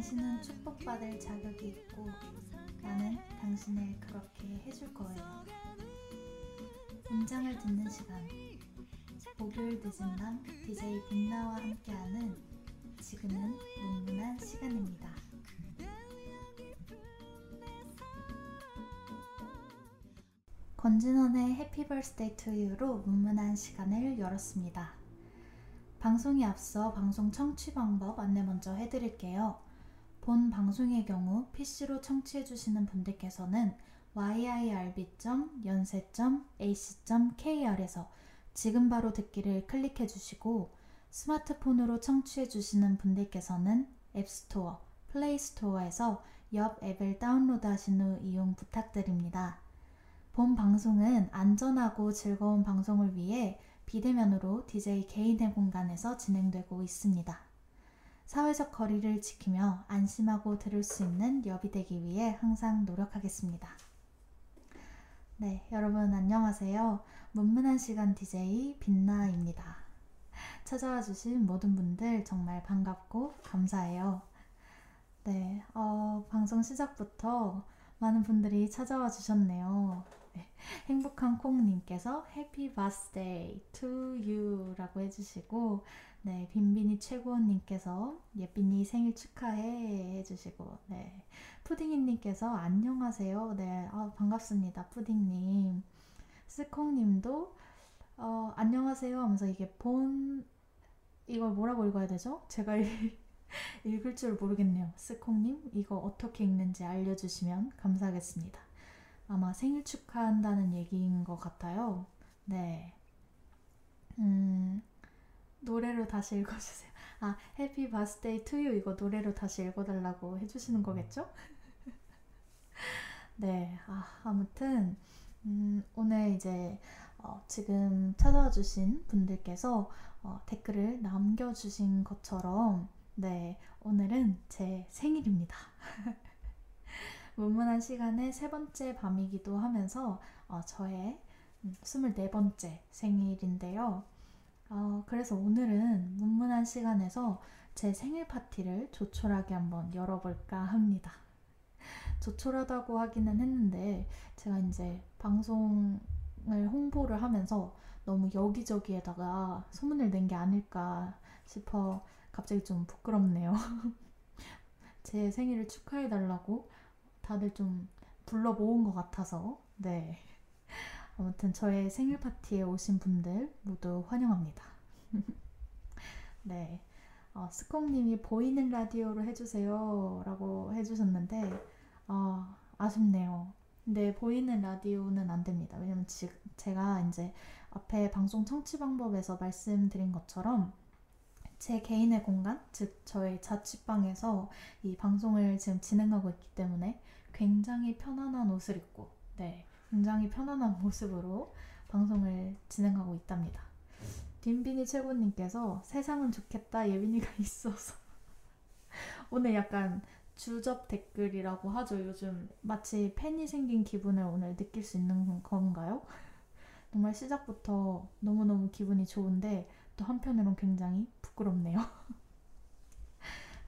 당신은 축복받을 자격이 있고 나는 당신을 그렇게 해줄 거예요. 문장을 듣는 시간. 목요일 늦은 밤 DJ 빛나와 함께하는 지금은 문문한 시간입니다. 권진원의 Happy Birthday to You로 문문한 시간을 열었습니다. 방송에 앞서 방송 청취 방법 안내 먼저 해드릴게요. 본 방송의 경우 PC로 청취해주시는 분들께서는 yirb.연세.ac.kr에서 지금 바로 듣기를 클릭해주시고 스마트폰으로 청취해주시는 분들께서는 앱스토어, 플레이스토어에서 옆 앱을 다운로드 하신 후 이용 부탁드립니다. 본 방송은 안전하고 즐거운 방송을 위해 비대면으로 DJ 개인의 공간에서 진행되고 있습니다. 사회적 거리를 지키며 안심하고 들을 수 있는 여비 되기 위해 항상 노력하겠습니다. 네, 여러분 안녕하세요. 문문한 시간 DJ 빛나입니다. 찾아와 주신 모든 분들 정말 반갑고 감사해요. 네, 어, 방송 시작부터 많은 분들이 찾아와 주셨네요. 네, 행복한 콩님께서 happy birthday to you라고 해주시고 네 빈빈이 최고님께서 예빈이 생일 축하해 해주시고 네 푸딩이님께서 안녕하세요. 네 아, 반갑습니다 푸딩님. 스콩님도 어, 안녕하세요 하면서 이게 본 이걸 뭐라고 읽어야 되죠? 제가 읽을 줄 모르겠네요. 스콩님 이거 어떻게 읽는지 알려주시면 감사하겠습니다 아마 생일 축하한다는 얘기인 것 같아요. 네. 음, 노래로 다시 읽어주세요. 아, 해피 바스데이 투유 이거 노래로 다시 읽어달라고 해주시는 거겠죠? 네, 아, 아무튼 음, 오늘 이제 어, 지금 찾아와 주신 분들께서 어, 댓글을 남겨주신 것처럼 네, 오늘은 제 생일입니다. 문문한 시간의 세 번째 밤이기도 하면서 어, 저의 24번째 음, 생일인데요. 어, 그래서 오늘은 문문한 시간에서 제 생일 파티를 조촐하게 한번 열어볼까 합니다. 조촐하다고 하기는 했는데 제가 이제 방송을 홍보를 하면서 너무 여기저기에다가 소문을 낸 게 아닐까 싶어 갑자기 좀 부끄럽네요. 제 생일을 축하해달라고 다들 좀 불러 모은 것 같아서 네 아무튼 저의 생일 파티에 오신 분들 모두 환영합니다. 네 어, 스콩님이 보이는 라디오로 해주세요 라고 해주셨는데 어, 아쉽네요. 근데 보이는 라디오는 안 됩니다. 왜냐면 지, 제가 이제 앞에 방송 청취 방법에서 말씀드린 것처럼 제 개인의 공간, 즉 저의 자취방에서 이 방송을 지금 진행하고 있기 때문에 굉장히 편안한 옷을 입고 네, 굉장히 편안한 모습으로 방송을 진행하고 있답니다. 딘비니 최고님께서 세상은 좋겠다 예빈이가 있어서 오늘 약간 주접 댓글이라고 하죠. 요즘 마치 팬이 생긴 기분을 오늘 느낄 수 있는 건가요? 정말 시작부터 너무너무 기분이 좋은데 또 한편으론 굉장히 부끄럽네요.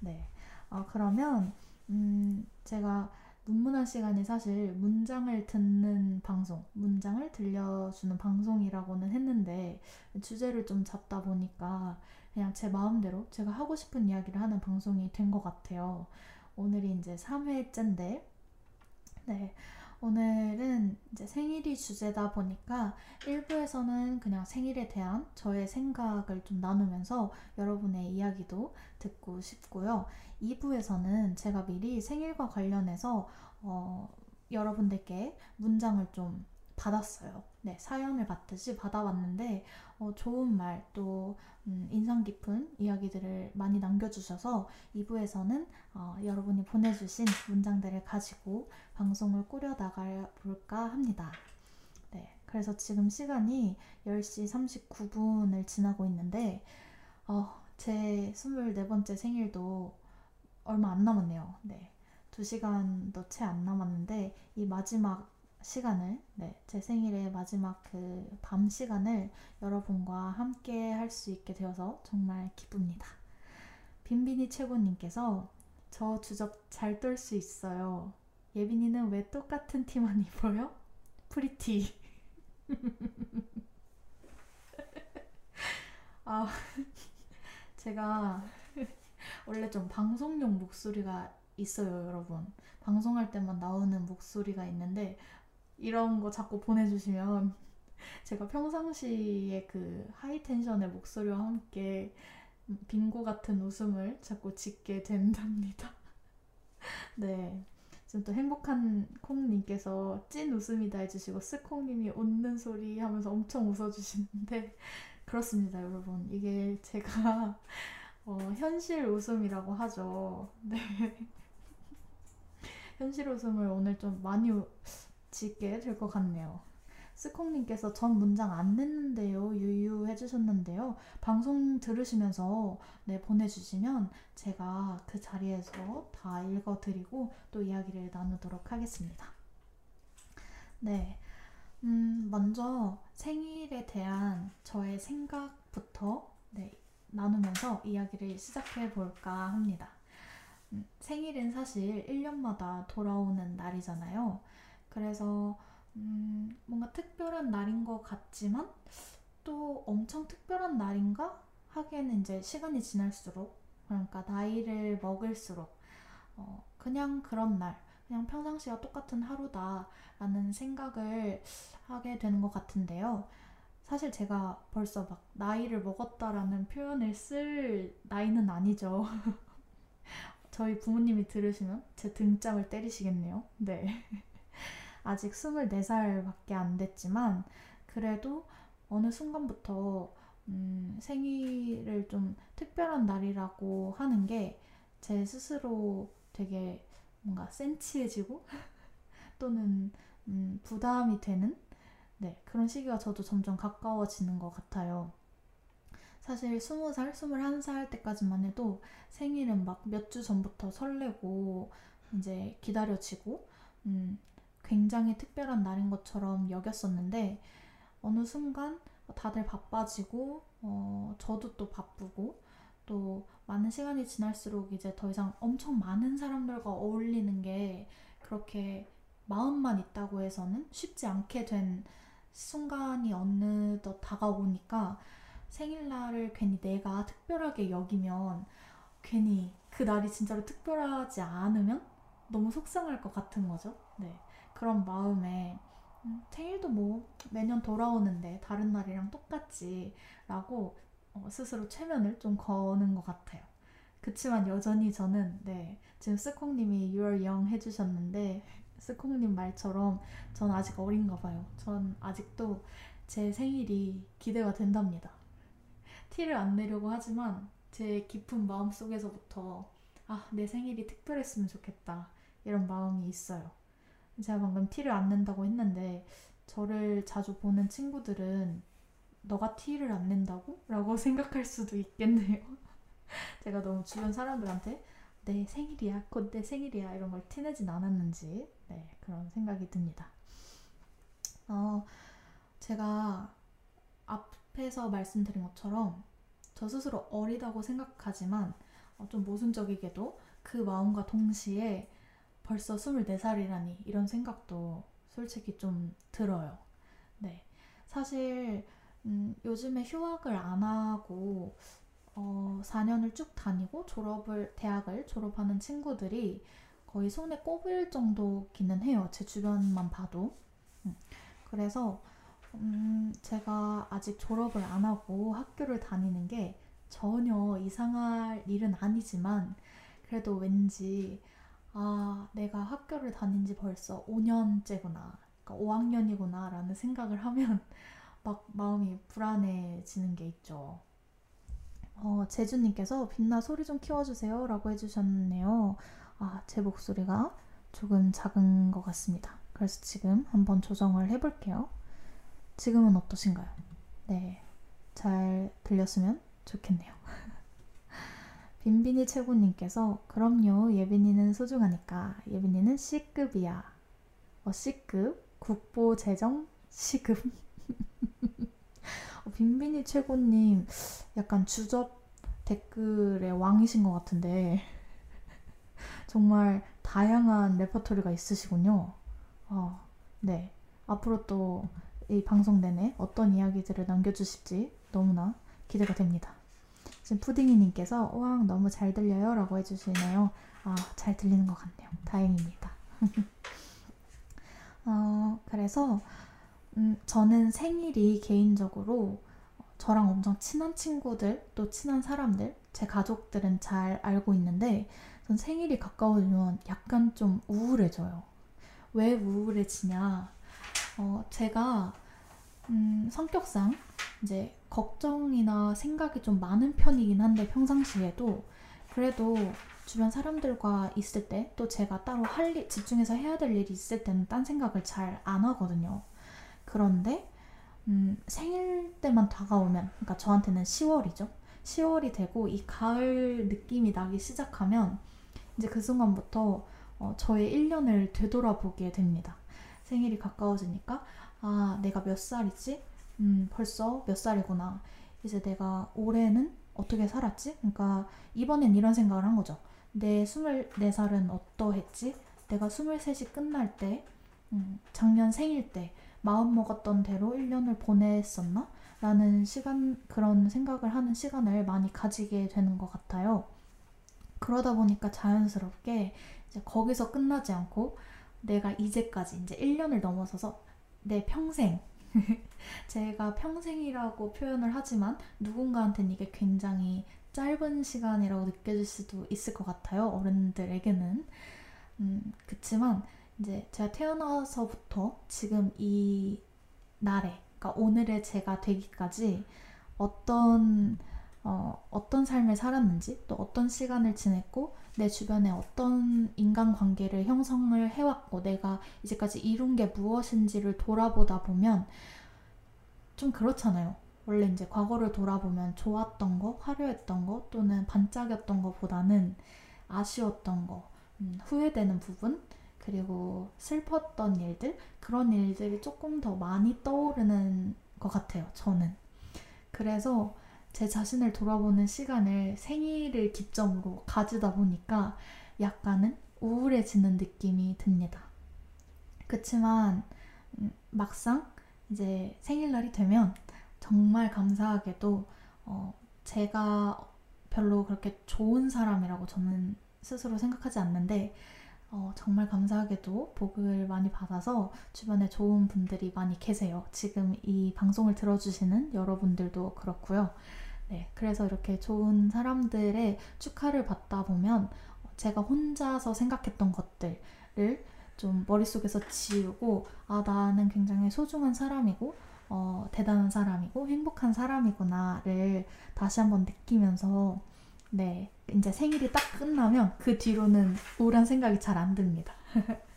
네. 어, 그러면 음, 제가 문문한 시간이 사실 문장을 듣는 방송, 문장을 들려주는 방송이라고는 했는데 주제를 좀 잡다 보니까 그냥 제 마음대로 제가 하고 싶은 이야기를 하는 방송이 된 것 같아요. 오늘이 이제 3회째인데, 네. 오늘은 이제 생일이 주제다 보니까 1부에서는 그냥 생일에 대한 저의 생각을 좀 나누면서 여러분의 이야기도 듣고 싶고요. 2부에서는 제가 미리 생일과 관련해서 어, 여러분들께 문장을 좀 받았어요. 네, 사연을 받듯이 받아왔는데 어, 좋은 말 또 음, 인상 깊은 이야기들을 많이 남겨주셔서 2부에서는 어, 여러분이 보내주신 문장들을 가지고 방송을 꾸려 나가 볼까 합니다. 네, 그래서 지금 시간이 10시 39분을 지나고 있는데 어, 제 24번째 생일도 얼마 안 남았네요. 네, 2시간도 채 안 남았는데 이 마지막 시간을, 네, 제 생일의 마지막 그 밤 시간을 여러분과 함께 할 수 있게 되어서 정말 기쁩니다. 빈빈이 최고님께서 저 주접 잘 떨 수 있어요. 예빈이는 왜 똑같은 티만 입어요? Pretty. 아, 제가 원래 좀 방송용 목소리가 있어요, 여러분. 방송할 때만 나오는 목소리가 있는데 이런 거 자꾸 보내주시면 제가 평상시에 그 high tension의 목소리와 함께 빙고 같은 웃음을 자꾸 짓게 된답니다. 네. 지금 또 행복한 콩님께서 찐 웃음이다 해주시고 스콩님이 웃는 소리 하면서 엄청 웃어주시는데 그렇습니다 여러분 이게 제가 어, 현실 웃음이라고 하죠 네 현실 웃음을 오늘 좀 많이 짓게 될 것 같네요 스콩님께서 전 문장 안 냈는데요. 유유 해주셨는데요. 방송 들으시면서 네, 보내주시면 제가 그 자리에서 다 읽어드리고 또 이야기를 나누도록 하겠습니다. 네. 음, 먼저 생일에 대한 저의 생각부터 네, 나누면서 이야기를 시작해 볼까 합니다. 음, 생일은 사실 1년마다 돌아오는 날이잖아요. 그래서 음, 뭔가 특별한 날인 것 같지만 또 엄청 특별한 날인가 하기에는 이제 시간이 지날수록 그러니까 나이를 먹을수록 어, 그냥 그런 날 그냥 평상시와 똑같은 하루다라는 생각을 하게 되는 것 같은데요. 사실 제가 벌써 막 나이를 먹었다라는 표현을 쓸 나이는 아니죠. 저희 부모님이 들으시면 제 등짝을 때리시겠네요. 네. 아직 24살밖에 안 됐지만 그래도 어느 순간부터 음, 생일을 좀 특별한 날이라고 하는 게 제 스스로 되게 뭔가 센치해지고 또는 음, 부담이 되는 네, 그런 시기가 저도 점점 가까워지는 것 같아요. 사실 20살, 21살 때까지만 해도 생일은 막 몇 주 전부터 설레고 이제 기다려지고 음, 굉장히 특별한 날인 것처럼 여겼었는데 어느 순간 다들 바빠지고 어, 저도 또 바쁘고 또 많은 시간이 지날수록 이제 더 이상 엄청 많은 사람들과 어울리는 게 그렇게 마음만 있다고 해서는 쉽지 않게 된 순간이 어느덧 다가오니까 생일날을 괜히 내가 특별하게 여기면 괜히 그 날이 진짜로 특별하지 않으면 너무 속상할 것 같은 거죠. 네. 그런 마음에 음, 생일도 뭐 매년 돌아오는데 다른 날이랑 똑같지 라고 어, 스스로 최면을 좀 거는 것 같아요. 그치만 여전히 저는 네 지금 스콩님이 you're young 해주셨는데 스콩님 말처럼 전 아직 어린가 봐요. 전 아직도 제 생일이 기대가 된답니다. 티를 안 내려고 하지만 제 깊은 마음 속에서부터 아, 내 생일이 특별했으면 좋겠다. 이런 마음이 있어요. 제가 방금 티를 안 낸다고 했는데 저를 자주 보는 친구들은 너가 티를 안 낸다고? 라고 생각할 수도 있겠네요. 제가 너무 주변 사람들한테 내 생일이야, 곧 내 생일이야 이런 걸 티내진 않았는지 네, 그런 생각이 듭니다. 어, 제가 앞에서 말씀드린 것처럼 저 스스로 어리다고 생각하지만 어, 좀 모순적이게도 그 마음과 동시에 벌써 24살이라니 이런 생각도 솔직히 좀 들어요. 네. 사실 음, 요즘에 휴학을 안 하고 어, 4년을 쭉 다니고 졸업을 대학을 졸업하는 친구들이 거의 손에 꼽을 정도기는 해요. 제 주변만 봐도. 음, 그래서 음, 제가 아직 졸업을 안 하고 학교를 다니는 게 전혀 이상할 일은 아니지만 그래도 왠지 아, 내가 학교를 다닌 지 벌써 5년째구나. 그러니까 5학년이구나. 라는 생각을 하면 막 마음이 불안해지는 게 있죠. 어, 제주님께서 빛나 소리 좀 키워주세요. 라고 해주셨네요. 아, 제 목소리가 조금 작은 것 같습니다. 그래서 지금 한번 조정을 해볼게요. 지금은 어떠신가요? 네. 잘 들렸으면 좋겠네요. 빈빈이 최고님께서 그럼요 예빈이는 소중하니까 예빈이는 C급이야 어, C급 국보 재정 C급 어, 빈빈이 최고님 약간 주접 댓글의 왕이신 것 같은데 정말 다양한 레퍼토리가 있으시군요. 어, 네. 앞으로 또 이 방송 내내 어떤 이야기들을 남겨주실지 너무나 기대가 됩니다. 지금 푸딩이님께서 우왕 너무 잘 들려요 라고 해주시네요. 아, 잘 들리는 것 같네요. 다행입니다. 어, 그래서 음, 저는 생일이 개인적으로 저랑 엄청 친한 친구들, 또 친한 사람들, 제 가족들은 잘 알고 있는데 전 생일이 가까워지면 약간 좀 우울해져요. 왜 우울해지냐? 어, 제가 음, 성격상 이제 걱정이나 생각이 좀 많은 편이긴 한데 평상시에도 그래도 주변 사람들과 있을 때 또 제가 따로 할 일, 집중해서 해야 될 일이 있을 때는 딴 생각을 잘 안 하거든요. 그런데 음, 생일 때만 다가오면 그러니까 저한테는 10월이죠. 10월이 되고 이 가을 느낌이 나기 시작하면 이제 그 순간부터 어, 저의 1년을 되돌아보게 됩니다. 생일이 가까워지니까 아 내가 몇 살이지? 음 벌써 몇 살이구나. 이제 내가 올해는 어떻게 살았지? 그러니까 이번엔 이런 생각을 한 거죠. 내 24살은 어떠했지? 내가 23이 끝날 때 음, 작년 생일 때 마음 먹었던 대로 1년을 보냈었나? 라는 시간, 그런 생각을 하는 시간을 많이 가지게 되는 것 같아요. 그러다 보니까 자연스럽게 이제 거기서 끝나지 않고 내가 이제까지 이제 1년을 넘어서서 내 평생 제가 평생이라고 표현을 하지만 누군가한테는 이게 굉장히 짧은 시간이라고 느껴질 수도 있을 것 같아요. 어른들에게는. 음, 그치만 이제 제가 태어나서부터 지금 이 날에, 그러니까 오늘의 제가 되기까지 어떤 어, 어떤 삶을 살았는지 또 어떤 시간을 지냈고 내 주변에 어떤 인간관계를 형성을 해왔고 내가 이제까지 이룬 게 무엇인지를 돌아보다 보면 좀 그렇잖아요. 원래 이제 과거를 돌아보면 좋았던 거, 화려했던 거 또는 반짝였던 것보다는 아쉬웠던 거, 음, 후회되는 부분 그리고 슬펐던 일들 그런 일들이 조금 더 많이 떠오르는 것 같아요. 저는 그래서 제 자신을 돌아보는 시간을 생일을 기점으로 가지다 보니까 약간은 우울해지는 느낌이 듭니다. 그치만 음, 막상 이제 생일날이 되면 정말 감사하게도 어, 제가 별로 그렇게 좋은 사람이라고 저는 스스로 생각하지 않는데 어, 정말 감사하게도 복을 많이 받아서 주변에 좋은 분들이 많이 계세요. 지금 이 방송을 들어주시는 여러분들도 그렇고요. 네, 그래서 이렇게 좋은 사람들의 축하를 받다 보면 제가 혼자서 생각했던 것들을 좀 머릿속에서 지우고 아 나는 굉장히 소중한 사람이고 어, 대단한 사람이고 행복한 사람이구나를 다시 한번 느끼면서 네 이제 생일이 딱 끝나면 그 뒤로는 우울한 생각이 잘 안 듭니다.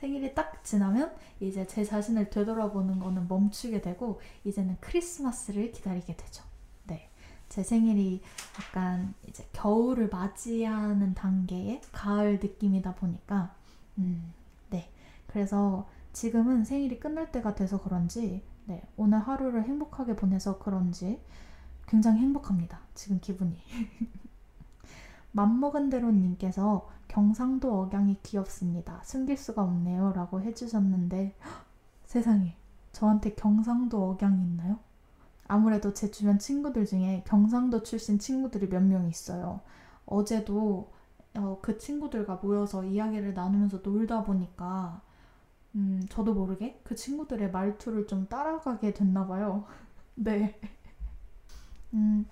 생일이 딱 지나면 이제 제 자신을 되돌아보는 거는 멈추게 되고 이제는 크리스마스를 기다리게 되죠. 네. 제 생일이 약간 이제 겨울을 맞이하는 단계의 가을 느낌이다 보니까 음, 네. 그래서 지금은 생일이 끝날 때가 돼서 그런지 네. 오늘 하루를 행복하게 보내서 그런지 굉장히 행복합니다. 지금 기분이. 맘먹은 대로님께서 경상도 억양이 귀엽습니다. 숨길 수가 없네요. 라고 해주셨는데 세상에 저한테 경상도 억양이 있나요? 아무래도 제 주변 친구들 중에 경상도 출신 친구들이 몇 명 있어요. 어제도 어, 그 친구들과 모여서 이야기를 나누면서 놀다 보니까 음, 저도 모르게 그 친구들의 말투를 좀 따라가게 됐나 봐요. 네. 음,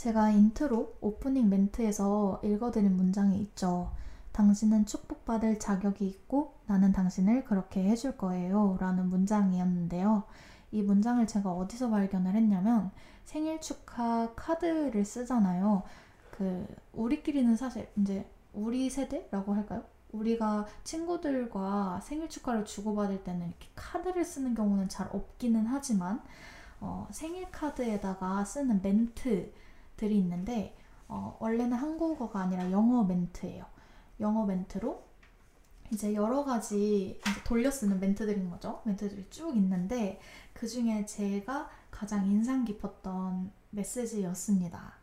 제가 인트로 오프닝 멘트에서 읽어드린 문장이 있죠. 당신은 축복받을 자격이 있고 나는 당신을 그렇게 해줄 거예요. 라는 문장이었는데요. 이 문장을 제가 어디서 발견을 했냐면 생일 축하 카드를 쓰잖아요. 그 우리끼리는 사실 이제 우리 세대라고 할까요? 우리가 친구들과 생일 축하를 주고받을 때는 이렇게 카드를 쓰는 경우는 잘 없기는 하지만 어, 생일 카드에다가 쓰는 멘트 들이 있는데 어, 원래는 한국어가 아니라 영어 멘트예요. 영어 멘트로 이제 여러 가지 이제 돌려 쓰는 멘트들인 거죠. 멘트들이 쭉 있는데 그 중에 제가 가장 인상 깊었던 메시지였습니다.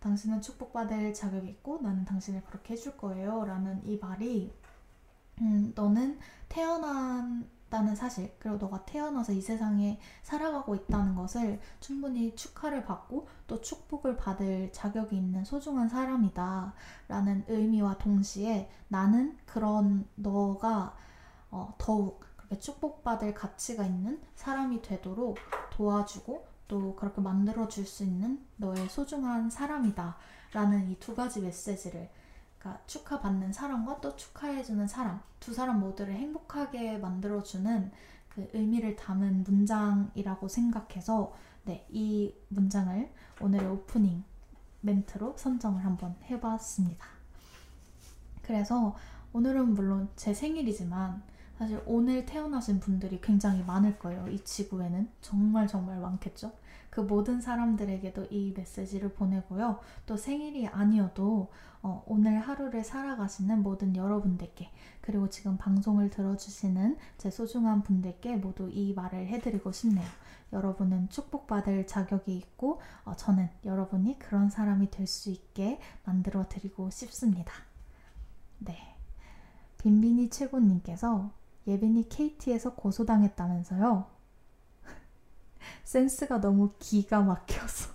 당신은 축복받을 자격이 있고 나는 당신을 그렇게 해줄 거예요. 라는 이 말이 음, 너는 태어난 다는 사실, 그리고 너가 태어나서 이 세상에 살아가고 있다는 것을 충분히 축하를 받고 또 축복을 받을 자격이 있는 소중한 사람이다. 라는 의미와 동시에 나는 그런 너가 어, 더욱 그렇게 축복받을 가치가 있는 사람이 되도록 도와주고 또 그렇게 만들어줄 수 있는 너의 소중한 사람이다. 라는 이 두 가지 메시지를 그러니까 축하받는 사람과 또 축하해주는 사람 두 사람 모두를 행복하게 만들어주는 그 의미를 담은 문장이라고 생각해서 네, 이 문장을 오늘의 오프닝 멘트로 선정을 한번 해봤습니다. 그래서 오늘은 물론 제 생일이지만 사실 오늘 태어나신 분들이 굉장히 많을 거예요. 이 지구에는 정말 정말 많겠죠. 그 모든 사람들에게도 이 메시지를 보내고요. 또 생일이 아니어도 어, 오늘 하루를 살아가시는 모든 여러분들께 그리고 지금 방송을 들어주시는 제 소중한 분들께 모두 이 말을 해드리고 싶네요. 여러분은 축복받을 자격이 있고 어, 저는 여러분이 그런 사람이 될 수 있게 만들어 드리고 싶습니다. 네. 빈빈이 최고님께서 예빈이 KT에서 고소당했다면서요? 센스가 너무 기가 막혀서.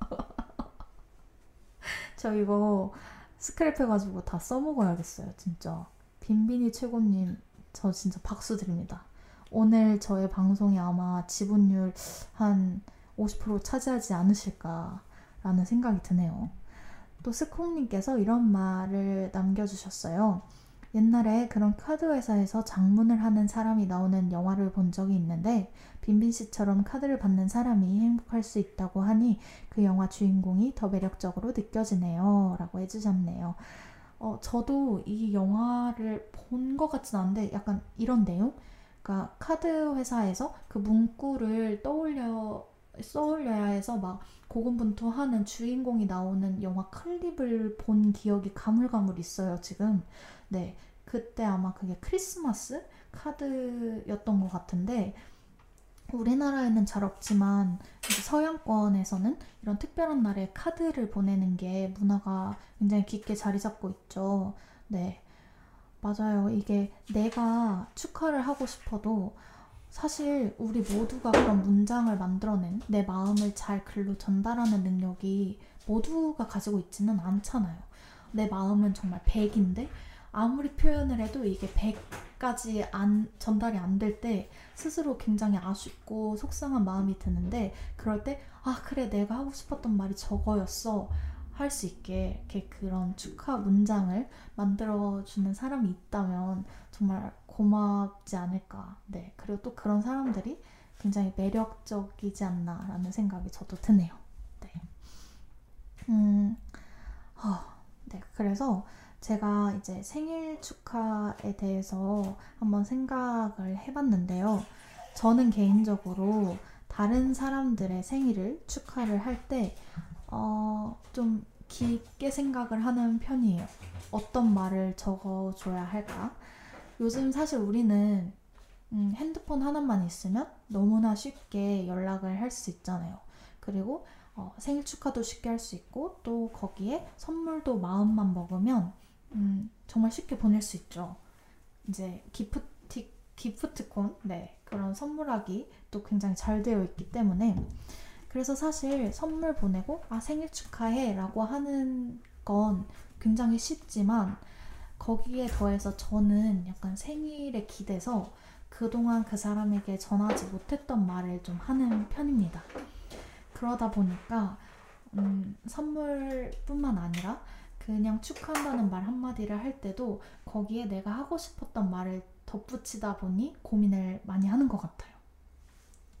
저 이거 스크랩 해가지고 다 써먹어야겠어요, 진짜. 빈빈이 최고님, 저 진짜 박수 드립니다. 오늘 저의 방송이 아마 지분율 한 50% 차지하지 않으실까라는 생각이 드네요. 또 스콩님께서 이런 말을 남겨주셨어요. 옛날에 그런 카드 회사에서 장문을 하는 사람이 나오는 영화를 본 적이 있는데 빈빈 씨처럼 카드를 받는 사람이 행복할 수 있다고 하니 그 영화 주인공이 더 매력적으로 느껴지네요. 라고 해주셨네요. 어, 저도 이 영화를 본 것 같진 않은데 약간 이런 내용? 그러니까 카드 회사에서 그 문구를 떠올려 써올려야 해서 막 고군분투하는 주인공이 나오는 영화 클립을 본 기억이 가물가물 있어요 지금 네 그때 아마 그게 크리스마스 카드였던 것 같은데 우리나라에는 잘 없지만 서양권에서는 이런 특별한 날에 카드를 보내는 게 문화가 굉장히 깊게 자리 잡고 있죠. 네. 맞아요. 이게 내가 축하를 하고 싶어도 사실 우리 모두가 그런 문장을 만들어낸 내 마음을 잘 글로 전달하는 능력이 모두가 가지고 있지는 않잖아요. 내 마음은 정말 100인데 아무리 표현을 해도 이게 100까지 안, 전달이 안 될 때 스스로 굉장히 아쉽고 속상한 마음이 드는데 그럴 때 아 그래 내가 하고 싶었던 말이 저거였어 할 수 있게 이렇게 그런 축하 문장을 만들어 주는 사람이 있다면 정말 고맙지 않을까 네 그리고 또 그런 사람들이 굉장히 매력적이지 않나라는 생각이 저도 드네요 네. 음, 어, 네 그래서 제가 이제 생일 축하에 대해서 한번 생각을 해봤는데요. 저는 개인적으로 다른 사람들의 생일을 축하를 할 때, 어, 좀 깊게 생각을 하는 편이에요. 어떤 말을 적어줘야 할까? 요즘 사실 우리는 음, 핸드폰 하나만 있으면 너무나 쉽게 연락을 할 수 있잖아요. 그리고 어, 생일 축하도 쉽게 할 수 있고 또 거기에 선물도 마음만 먹으면 음, 정말 쉽게 보낼 수 있죠. 이제 기프티, 기프트콘, 네, 그런 선물하기 또 굉장히 잘 되어 있기 때문에 그래서 사실 선물 보내고 아 생일 축하해 라고 하는 건 굉장히 쉽지만 거기에 더해서 저는 약간 생일에 기대서 그동안 그 사람에게 전하지 못했던 말을 좀 하는 편입니다. 그러다 보니까 음, 선물뿐만 아니라 그냥 축하한다는 말 한마디를 할 때도 거기에 내가 하고 싶었던 말을 덧붙이다 보니 고민을 많이 하는 것 같아요.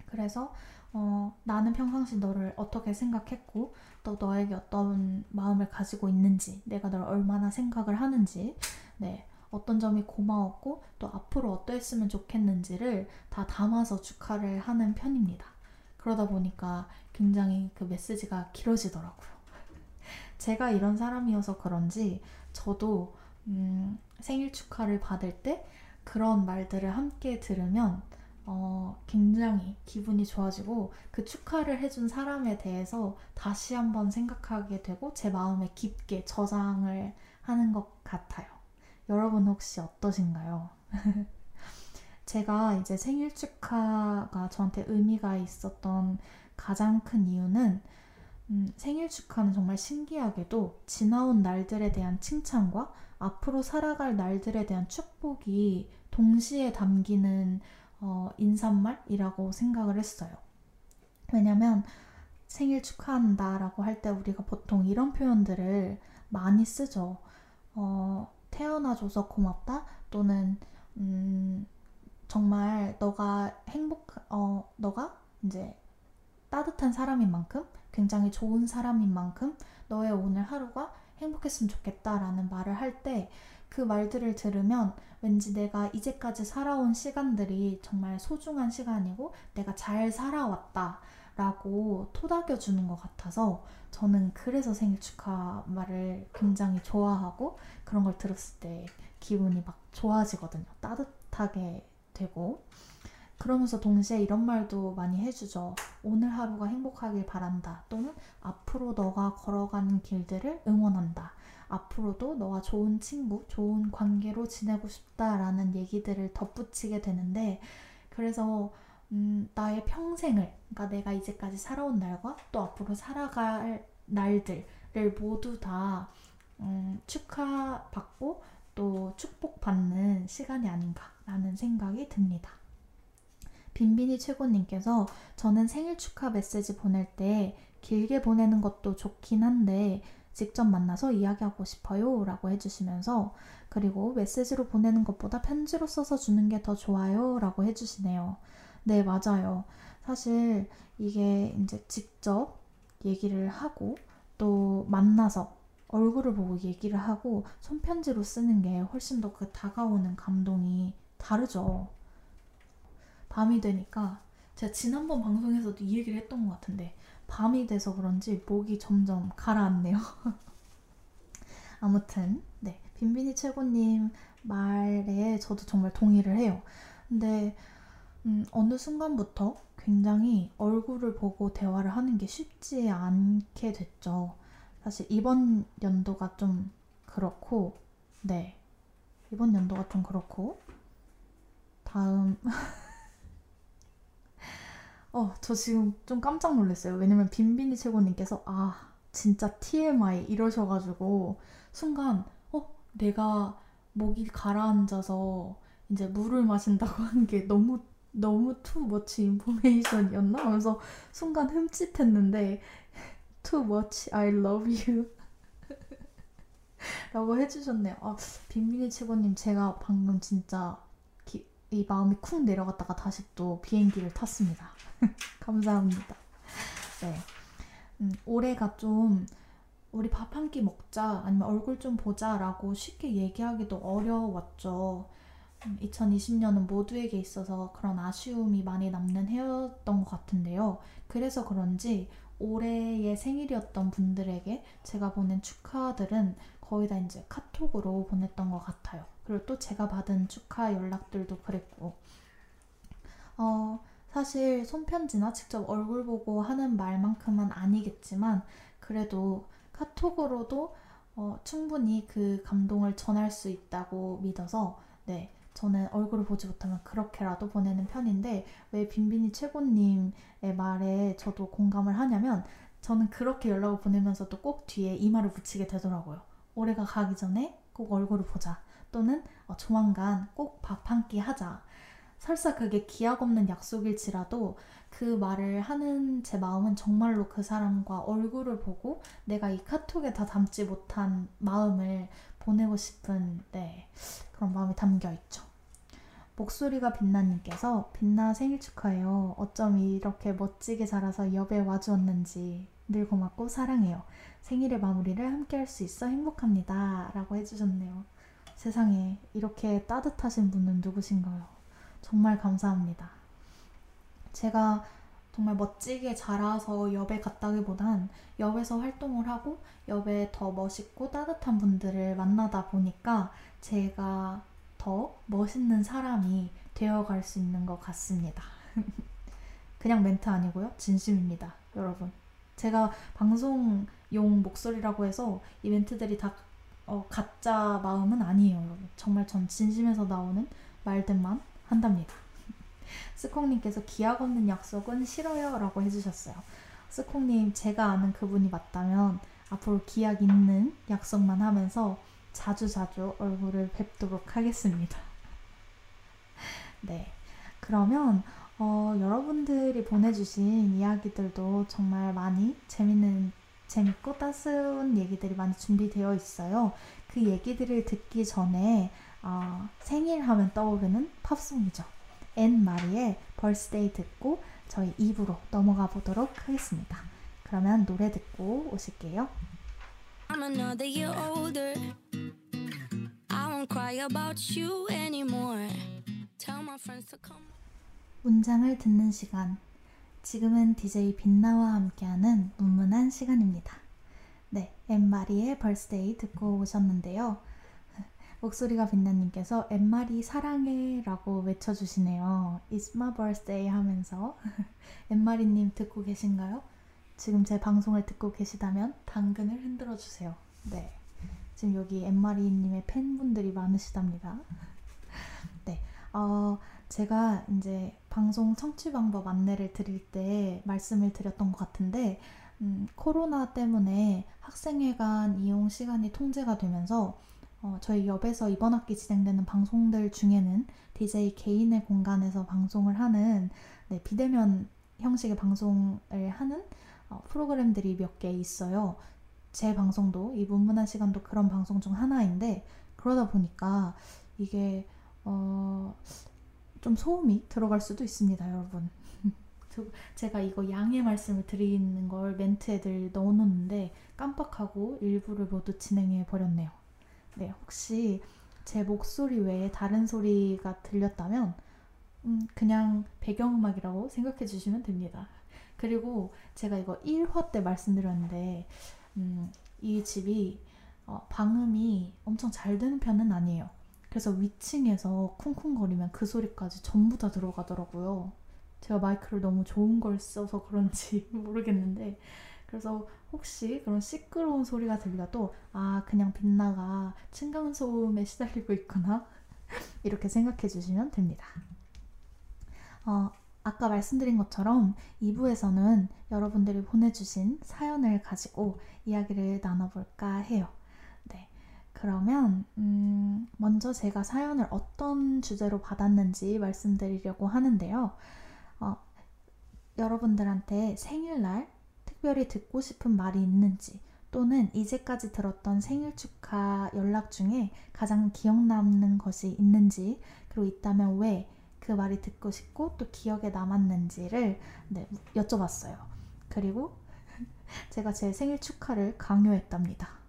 그래서 어, 나는 평상시 너를 어떻게 생각했고 또 너에게 어떤 마음을 가지고 있는지 내가 널 얼마나 생각을 하는지 네, 어떤 점이 고마웠고 또 앞으로 어떠했으면 좋겠는지를 다 담아서 축하를 하는 편입니다. 그러다 보니까 굉장히 그 메시지가 길어지더라고요. 제가 이런 사람이어서 그런지 저도 음, 생일 축하를 받을 때 그런 말들을 함께 들으면 어, 굉장히 기분이 좋아지고 그 축하를 해준 사람에 대해서 다시 한번 생각하게 되고 제 마음에 깊게 저장을 하는 것 같아요. 여러분 혹시 어떠신가요? 제가 이제 생일 축하가 저한테 의미가 있었던 가장 큰 이유는 음, 생일 축하는 정말 신기하게도 지나온 날들에 대한 칭찬과 앞으로 살아갈 날들에 대한 축복이 동시에 담기는 어, 인사말이라고 생각을 했어요. 왜냐면 생일 축하한다 라고 할 때 우리가 보통 이런 표현들을 많이 쓰죠. 어, 태어나줘서 고맙다 또는 음, 정말 너가 행복 어 너가 이제 따뜻한 사람인 만큼 굉장히 좋은 사람인 만큼 너의 오늘 하루가 행복했으면 좋겠다라는 말을 할 때 그 말들을 들으면 왠지 내가 이제까지 살아온 시간들이 정말 소중한 시간이고 내가 잘 살아왔다 라고 토닥여 주는 것 같아서 저는 그래서 생일 축하 말을 굉장히 좋아하고 그런 걸 들었을 때 기분이 막 좋아지거든요. 따뜻하게 되고 그러면서 동시에 이런 말도 많이 해주죠. 오늘 하루가 행복하길 바란다. 또는 앞으로 너가 걸어가는 길들을 응원한다. 앞으로도 너와 좋은 친구, 좋은 관계로 지내고 싶다라는 얘기들을 덧붙이게 되는데, 그래서, 음, 나의 평생을, 그러니까 내가 이제까지 살아온 날과 또 앞으로 살아갈 날들을 모두 다, 음, 축하받고 또 축복받는 시간이 아닌가라는 생각이 듭니다. 빈빈이 최고님께서 저는 생일 축하 메시지 보낼 때 길게 보내는 것도 좋긴 한데 직접 만나서 이야기하고 싶어요 라고 해주시면서 그리고 메시지로 보내는 것보다 편지로 써서 주는 게 더 좋아요 라고 해주시네요. 네, 맞아요. 사실 이게 이제 직접 얘기를 하고 또 만나서 얼굴을 보고 얘기를 하고 손편지로 쓰는 게 훨씬 더 그 다가오는 감동이 다르죠. 밤이 되니까 제가 지난번 방송에서도 이 얘기를 했던 것 같은데 밤이 돼서 그런지 목이 점점 가라앉네요. 아무튼 네 빈빈이 최고님 말에 저도 정말 동의를 해요. 근데 음, 어느 순간부터 굉장히 얼굴을 보고 대화를 하는 게 쉽지 않게 됐죠. 사실 이번 연도가 좀 그렇고, 네. 이번 연도가 좀 그렇고, 다음, 어, 저 지금 좀 깜짝 놀랐어요. 왜냐면 빈빈이 최고님께서, 아, 진짜 TMI 이러셔가지고, 순간, 어, 내가 목이 가라앉아서 이제 물을 마신다고 한 게 너무, 너무 too much information이었나? 하면서 순간 흠칫했는데, too much I love you 라고 해주셨네요. 아, 빈빈이 최고님 제가 방금 진짜 기, 이 마음이 쿵 내려갔다가 다시 또 비행기를 탔습니다. 감사합니다. 네. 음, 올해가 좀 우리 밥 한 끼 먹자 아니면 얼굴 좀 보자 라고 쉽게 얘기하기도 어려웠죠. 2020년은 음, 모두에게 있어서 그런 아쉬움이 많이 남는 해였던 것 같은데요. 그래서 그런지 올해의 생일이었던 분들에게 제가 보낸 축하들은 거의 다 이제 카톡으로 보냈던 것 같아요. 그리고 또 제가 받은 축하 연락들도 그랬고, 어, 사실 손편지나 직접 얼굴 보고 하는 말만큼은 아니겠지만, 그래도 카톡으로도 어, 충분히 그 감동을 전할 수 있다고 믿어서, 네, 저는 얼굴을 보지 못하면 그렇게라도 보내는 편인데 왜 빈빈이 최고님의 말에 저도 공감을 하냐면 저는 그렇게 연락을 보내면서도 꼭 뒤에 이 말을 붙이게 되더라고요. 올해가 가기 전에 꼭 얼굴을 보자. 또는 어, 조만간 꼭 밥 한 끼 하자. 설사 그게 기약 없는 약속일지라도 그 말을 하는 제 마음은 정말로 그 사람과 얼굴을 보고 내가 이 카톡에 다 담지 못한 마음을 보내고 싶은 네, 그런 마음이 담겨 있죠. 목소리가 빛나님께서 빛나 생일 축하해요. 어쩜 이렇게 멋지게 자라서 옆에 와주었는지 늘 고맙고 사랑해요. 생일의 마무리를 함께 할 수 있어 행복합니다. 라고 해주셨네요. 세상에 이렇게 따뜻하신 분은 누구신가요? 정말 감사합니다. 제가 정말 멋지게 자라서 엽에 갔다기보단 엽에서 활동을 하고 엽에 더 멋있고 따뜻한 분들을 만나다 보니까 제가 더 멋있는 사람이 되어갈 수 있는 것 같습니다. 그냥 멘트 아니고요. 진심입니다. 여러분. 제가 방송용 목소리라고 해서 이 멘트들이 다 어, 가짜 마음은 아니에요. 정말 전 진심에서 나오는 말들만 한답니다. 스콩님께서 기약 없는 약속은 싫어요 라고 해주셨어요. 스콩님 제가 아는 그분이 맞다면 앞으로 기약 있는 약속만 하면서 자주자주 얼굴을 뵙도록 하겠습니다. 네. 그러면 어, 여러분들이 보내주신 이야기들도 정말 많이 재밌는, 재밌고 따스운 얘기들이 많이 준비되어 있어요. 그 얘기들을 듣기 전에 어, 생일 하면 떠오르는 팝송이죠. 앤 마리의 Birthday 듣고 저희 2부로 넘어가 보도록 하겠습니다. 그러면 노래 듣고 오실게요. I'm another year older. I won't cry about you anymore. Tell my friends to come. 문장을 듣는 시간. 지금은 DJ 빛나와 함께하는 문문한 시간입니다. 네, 엠마리의 벌스데이 듣고 오셨는데요. 목소리가 빛나님께서 엠마리 사랑해 라고 외쳐주시네요. It's my birthday 하면서 엠마리님 듣고 계신가요? 지금 제 방송을 듣고 계시다면 당근을 흔들어 주세요. 네. 지금 여기 엠마리님의 팬분들이 많으시답니다. 네. 어, 제가 이제 방송 청취 방법 안내를 드릴 때 말씀을 드렸던 것 같은데, 음, 코로나 때문에 학생회관 이용 시간이 통제가 되면서 어, 저희 옆에서 이번 학기 진행되는 방송들 중에는 DJ 개인의 공간에서 방송을 하는 네, 비대면 형식의 방송을 하는 어, 프로그램들이 몇 개 있어요. 제 방송도 이 문문한 시간도 그런 방송 중 하나인데 그러다 보니까 이게 어, 좀 소음이 들어갈 수도 있습니다, 여러분. 제가 이거 양해 말씀을 드리는 걸 멘트에 늘 넣어놓는데 깜빡하고 일부를 모두 진행해 버렸네요. 네, 혹시 제 목소리 외에 다른 소리가 들렸다면 음, 그냥 배경음악이라고 생각해 주시면 됩니다. 그리고 제가 이거 1화 때 말씀드렸는데 음, 이 집이 어, 방음이 엄청 잘 되는 편은 아니에요. 그래서 위층에서 쿵쿵거리면 그 소리까지 전부 다 들어가더라고요. 제가 마이크를 너무 좋은 걸 써서 그런지 모르겠는데 그래서 혹시 그런 시끄러운 소리가 들려도 아 그냥 빛나가 층간소음에 시달리고 있구나 이렇게 생각해 주시면 됩니다. 어, 아까 말씀드린 것처럼 2부에서는 여러분들이 보내주신 사연을 가지고 이야기를 나눠볼까 해요. 네. 그러면, 음, 먼저 제가 사연을 어떤 주제로 받았는지 말씀드리려고 하는데요. 어, 여러분들한테 생일날 특별히 듣고 싶은 말이 있는지 또는 이제까지 들었던 생일 축하 연락 중에 가장 기억 남는 것이 있는지 그리고 있다면 왜 그 말이 듣고 싶고 또 기억에 남았는지를 네, 여쭤봤어요. 그리고 제가 제 생일 축하를 강요했답니다.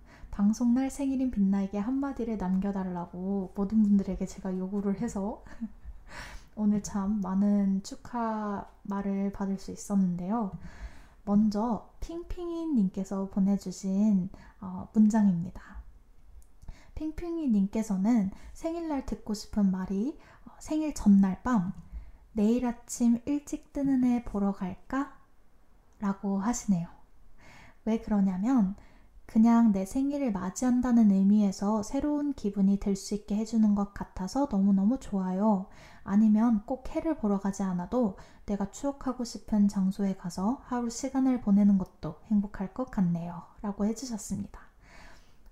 방송날 생일인 빛나에게 한마디를 남겨달라고 모든 분들에게 제가 요구를 해서 오늘 참 많은 축하 말을 받을 수 있었는데요. 먼저 핑핑이님께서 보내주신 어, 문장입니다. 핑핑이님께서는 생일날 듣고 싶은 말이 어, 생일 전날 밤 내일 아침 일찍 뜨는 애 보러 갈까? 라고 하시네요. 왜 그러냐면 그냥 내 생일을 맞이한다는 의미에서 새로운 기분이 들 수 있게 해주는 것 같아서 너무너무 좋아요. 아니면 꼭 해를 보러 가지 않아도 내가 추억하고 싶은 장소에 가서 하루 시간을 보내는 것도 행복할 것 같네요. 라고 해주셨습니다.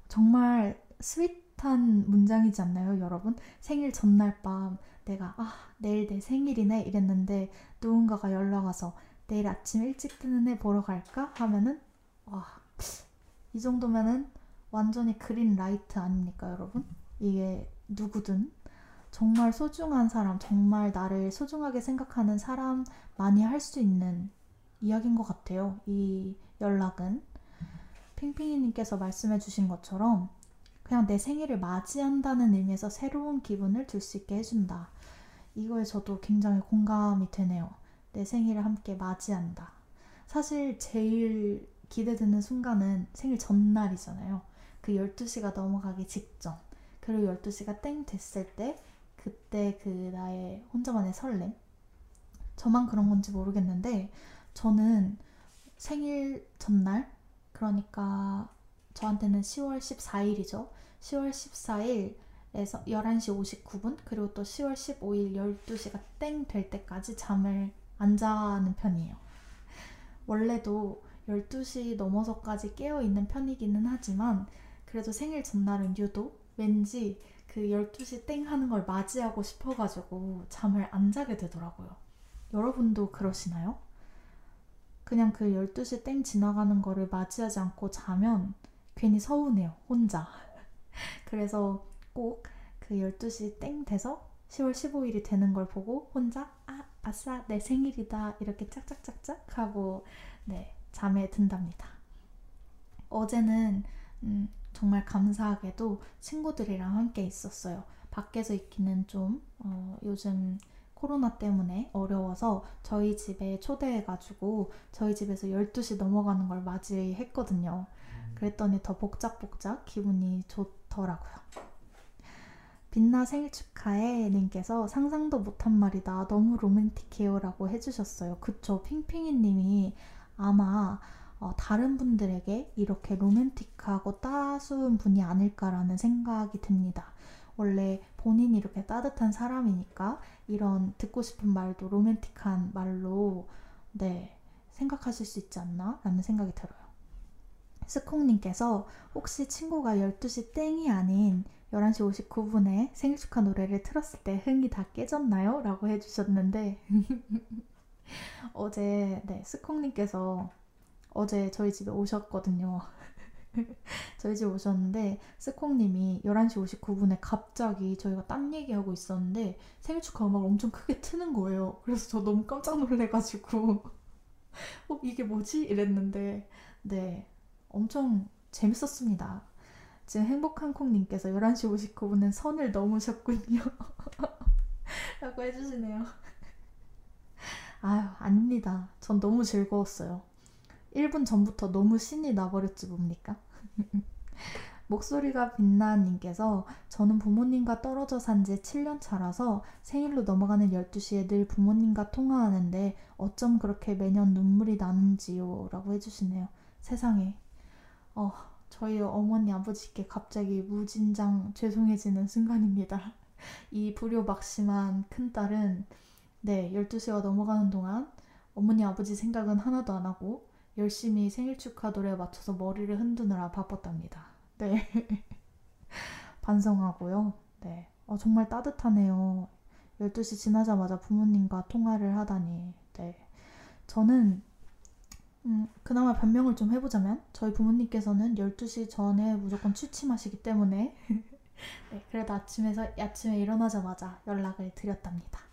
정말 sweet한 문장이지 않나요, 여러분? 생일 전날 밤 내가 아, 내일 내 생일이네 이랬는데 누군가가 연락 와서 내일 아침 일찍 뜨는 해 보러 갈까? 하면은 와, 이 정도면은 완전히 green light 아닙니까, 여러분? 이게 누구든 정말 소중한 사람, 정말 나를 소중하게 생각하는 사람만이 할 수 있는 이야기인 것 같아요. 이 연락은. 핑핑이님께서 말씀해 주신 것처럼 그냥 내 생일을 맞이한다는 의미에서 새로운 기분을 들수 있게 해준다. 이거에 저도 굉장히 공감이 되네요. 내 생일을 함께 맞이한다. 사실 제일 기대되는 순간은 생일 전날이잖아요. 그 12시가 넘어가기 직전. 그리고 12시가 땡 됐을 때 그때 그 나의 혼자만의 설렘 저만 그런 건지 모르겠는데 저는 생일 전날 그러니까 저한테는 10월 14일이죠. 10월 14일에서 11시 59분 그리고 또 10월 15일 12시가 땡 될 때까지 잠을 안 자는 편이에요. 원래도 12시 넘어서까지 깨어 있는 편이기는 하지만 그래도 생일 전날은 유독 왠지 그 12시 땡 하는 걸 맞이하고 싶어가지고 잠을 안 자게 되더라고요. 여러분도 그러시나요? 그냥 그 12시 땡 지나가는 거를 맞이하지 않고 자면 괜히 서운해요, 혼자. 그래서 꼭 그 12시 땡 돼서 10월 15일이 되는 걸 보고 혼자 아, 아싸, 내 생일이다. 이렇게 짝짝짝짝 하고 네, 잠에 든답니다. 어제는 음, 정말 감사하게도 친구들이랑 함께 있었어요. 밖에서 있기는 좀 어, 요즘 코로나 때문에 어려워서 저희 집에 초대해가지고 저희 집에서 12시 넘어가는 걸 맞이했거든요. 그랬더니 더 복작복작 기분이 좋더라고요. 빛나 생일 축하해 님께서 상상도 못한 말이다. 너무 로맨틱해요 라고 해주셨어요. 그쵸. 핑핑이 님이 아마 어, 다른 분들에게 이렇게 로맨틱하고 따스운 분이 아닐까라는 생각이 듭니다. 원래 본인이 이렇게 따뜻한 사람이니까 이런 듣고 싶은 말도 로맨틱한 말로 네 생각하실 수 있지 않나 라는 생각이 들어요. 스콩님께서 혹시 친구가 12시 땡이 아닌 11시 59분에 생일 축하 노래를 틀었을 때 흥이 다 깨졌나요? 라고 해주셨는데 어제 네 스콩님께서 어제 저희 집에 오셨거든요. 저희 집 오셨는데 스콩님이 11시 59분에 갑자기 저희가 딴 얘기하고 있었는데 생일 축하 음악을 엄청 크게 트는 거예요. 그래서 저 너무 깜짝 놀래가지고 어, 이게 뭐지? 이랬는데 네 엄청 재밌었습니다. 지금 행복한 콩님께서 11시 59분은 선을 넘으셨군요. 라고 해주시네요. 아유, 아닙니다. 전 너무 즐거웠어요. 1분 전부터 너무 신이 나버렸지 뭡니까? 목소리가 빛나님께서 저는 부모님과 떨어져 산 지 7년 차라서 생일로 넘어가는 12시에 늘 부모님과 통화하는데 어쩜 그렇게 매년 눈물이 나는지요 라고 해주시네요. 세상에. 어, 저희 어머니 아버지께 갑자기 무진장 죄송해지는 순간입니다. 이 불효 막심한 큰딸은 네, 12시가 넘어가는 동안 어머니 아버지 생각은 하나도 안 하고 열심히 생일 축하 노래에 맞춰서 머리를 흔드느라 바빴답니다. 네. 반성하고요. 네. 어, 정말 따뜻하네요. 12시 지나자마자 부모님과 통화를 하다니. 네. 저는 음, 그나마 변명을 좀 해보자면 저희 부모님께서는 12시 전에 무조건 취침하시기 때문에 네, 그래도 아침에서 아침에 일어나자마자 연락을 드렸답니다.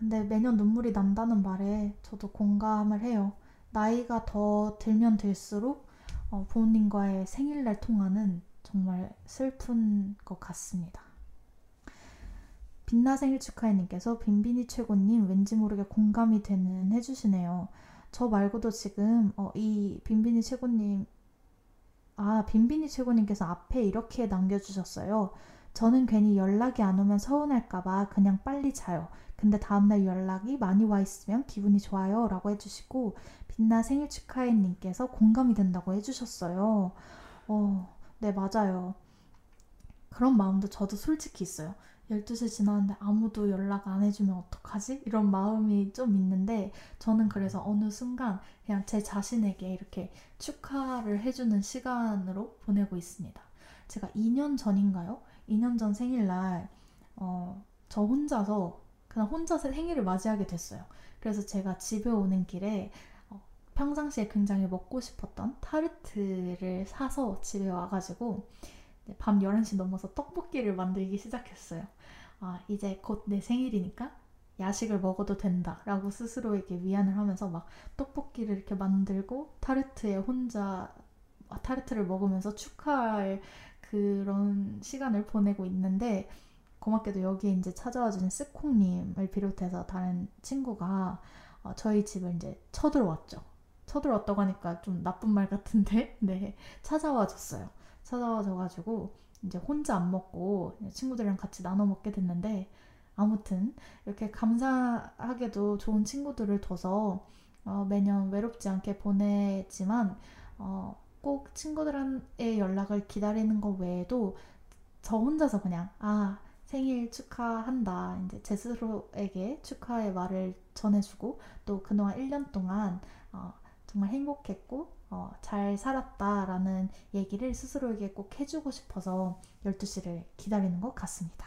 근데 매년 눈물이 난다는 말에 저도 공감을 해요. 나이가 더 들면 들수록 어, 부모님과의 생일날 통화는 정말 슬픈 것 같습니다. 빛나 생일 축하해님께서 빈빈이 최고님 왠지 모르게 공감이 되는 해주시네요. 저 말고도 지금 어, 이 빈빈이 최고님 아 빈빈이 최고님께서 앞에 이렇게 남겨주셨어요. 저는 괜히 연락이 안 오면 서운할까봐 그냥 빨리 자요. 근데 다음날 연락이 많이 와 있으면 기분이 좋아요. 라고 해주시고, 빛나 생일 축하해님께서 공감이 된다고 해주셨어요. 어, 네, 맞아요. 그런 마음도 저도 솔직히 있어요. 12시 지났는데 아무도 연락 안 해주면 어떡하지? 이런 마음이 좀 있는데 저는 그래서 어느 순간 그냥 제 자신에게 이렇게 축하를 해주는 시간으로 보내고 있습니다. 제가 2년 전인가요? 2년 전 생일날 어, 저 혼자서 그냥 혼자서 생일을 맞이하게 됐어요. 그래서 제가 집에 오는 길에 어, 평상시에 굉장히 먹고 싶었던 타르트를 사서 집에 와가지고 밤 11시 넘어서 떡볶이를 만들기 시작했어요. 아, 이제 곧 내 생일이니까 야식을 먹어도 된다 라고 스스로에게 위안을 하면서 막 떡볶이를 이렇게 만들고 타르트에 혼자 타르트를 먹으면서 축하할 그런 시간을 보내고 있는데 고맙게도 여기에 이제 찾아와 주는 스콩님을 비롯해서 다른 친구가 어, 저희 집을 이제 쳐들어왔죠. 쳐들어왔다고 하니까 좀 나쁜 말 같은데, 네. 찾아와 줬어요. 찾아와 줘가지고 이제 혼자 안 먹고 친구들이랑 같이 나눠 먹게 됐는데 아무튼 이렇게 감사하게도 좋은 친구들을 둬서 어, 매년 외롭지 않게 보내지만 어, 꼭 친구들의 연락을 기다리는 것 외에도 저 혼자서 그냥 아 생일 축하한다 이제 제 스스로에게 축하의 말을 전해주고 또 그동안 1년 동안 어, 정말 행복했고 어, 잘 살았다라는 얘기를 스스로에게 꼭 해주고 싶어서 12시를 기다리는 것 같습니다.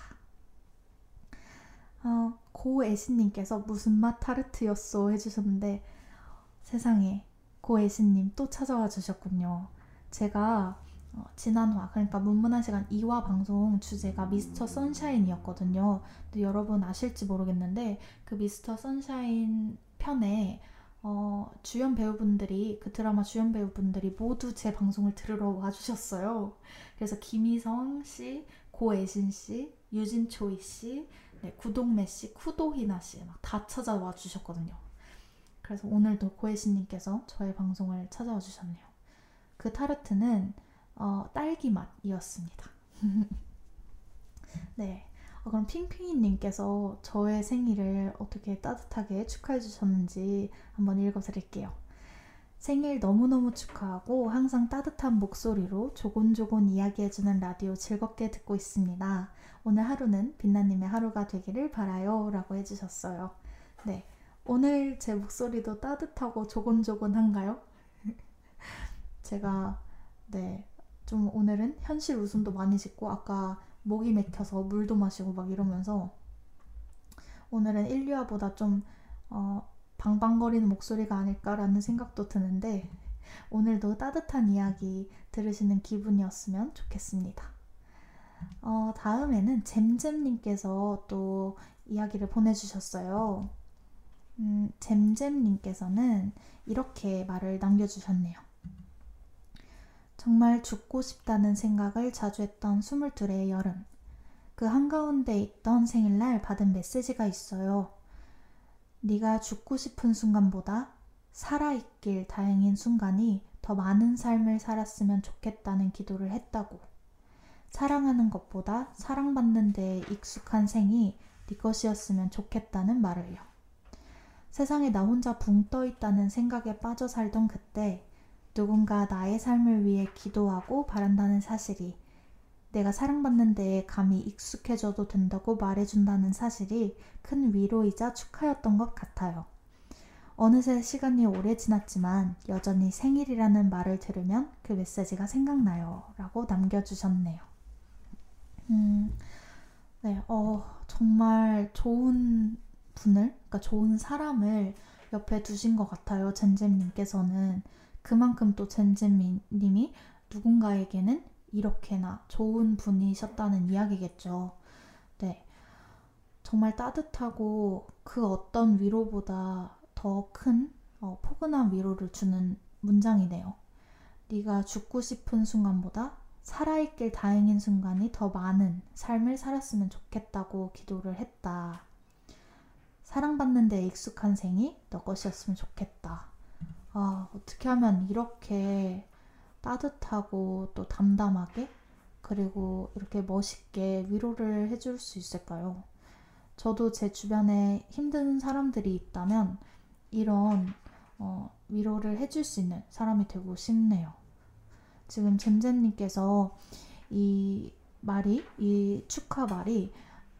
어, 고애신님께서 무슨 맛 타르트였어 해주셨는데 세상에 고애신님 또 찾아와 주셨군요. 제가 어, 지난화 그러니까 문문한 시간 2화 방송 주제가 미스터 선샤인이었거든요. 근데 여러분 아실지 모르겠는데 그 미스터 선샤인 편에 어, 주연 배우분들이 그 드라마 주연 배우분들이 모두 제 방송을 들으러 와주셨어요. 그래서 김희성 씨, 고애신 씨, 유진초이 씨, 네, 구동매 씨, 쿠도히나 씨 막 다 찾아와 주셨거든요. 그래서 오늘도 고혜신님께서 저의 방송을 찾아와 주셨네요. 그 타르트는 어, 딸기 맛이었습니다. 네. 어, 그럼 핑핑이님께서 저의 생일을 어떻게 따뜻하게 축하해 주셨는지 한번 읽어드릴게요. 생일 너무너무 축하하고 항상 따뜻한 목소리로 조곤조곤 이야기해주는 라디오 즐겁게 듣고 있습니다. 오늘 하루는 빛나님의 하루가 되기를 바라요. 라고 해주셨어요. 네. 오늘 제 목소리도 따뜻하고 조곤조곤한가요? 제가, 네. 좀 오늘은 현실 웃음도 많이 짓고, 아까 목이 맥혀서 물도 마시고 막 이러면서 오늘은 1, 2화보다 좀 어, 방방거리는 목소리가 아닐까라는 생각도 드는데 오늘도 따뜻한 이야기 들으시는 기분이었으면 좋겠습니다. 어, 다음에는 잼잼님께서 또 이야기를 보내주셨어요. 음, 잼잼님께서는 이렇게 말을 남겨주셨네요. 정말 죽고 싶다는 생각을 자주 했던 22의 여름. 그 한가운데 있던 생일날 받은 메시지가 있어요. 네가 죽고 싶은 순간보다 살아있길 다행인 순간이 더 많은 삶을 살았으면 좋겠다는 기도를 했다고. 사랑하는 것보다 사랑받는 데에 익숙한 생이 네 것이었으면 좋겠다는 말을요. 세상에 나 혼자 붕 떠 있다는 생각에 빠져 살던 그때 누군가 나의 삶을 위해 기도하고 바란다는 사실이 내가 사랑받는 데에 감히 익숙해져도 된다고 말해준다는 사실이 큰 위로이자 축하였던 것 같아요. 어느새 시간이 오래 지났지만 여전히 생일이라는 말을 들으면 그 메시지가 생각나요. 라고 남겨주셨네요. 음, 네, 어, 정말 좋은 분을, 그러니까 좋은 사람을 옆에 두신 것 같아요. 젠잼님께서는. 그만큼 또 젠젠님이 누군가에게는 이렇게나 좋은 분이셨다는 이야기겠죠. 네. 정말 따뜻하고 그 어떤 위로보다 더큰 어, 포근한 위로를 주는 문장이네요. 네가 죽고 싶은 순간보다 살아있길 다행인 순간이 더 많은 삶을 살았으면 좋겠다고 기도를 했다. 사랑받는 데 익숙한 생이 너 것이었으면 좋겠다. 아, 어떻게 하면 이렇게 따뜻하고 또 담담하게 그리고 이렇게 멋있게 위로를 해줄 수 있을까요? 저도 제 주변에 힘든 사람들이 있다면 이런 어, 위로를 해줄 수 있는 사람이 되고 싶네요. 지금 잼잼님께서 이 말이, 이 축하 말이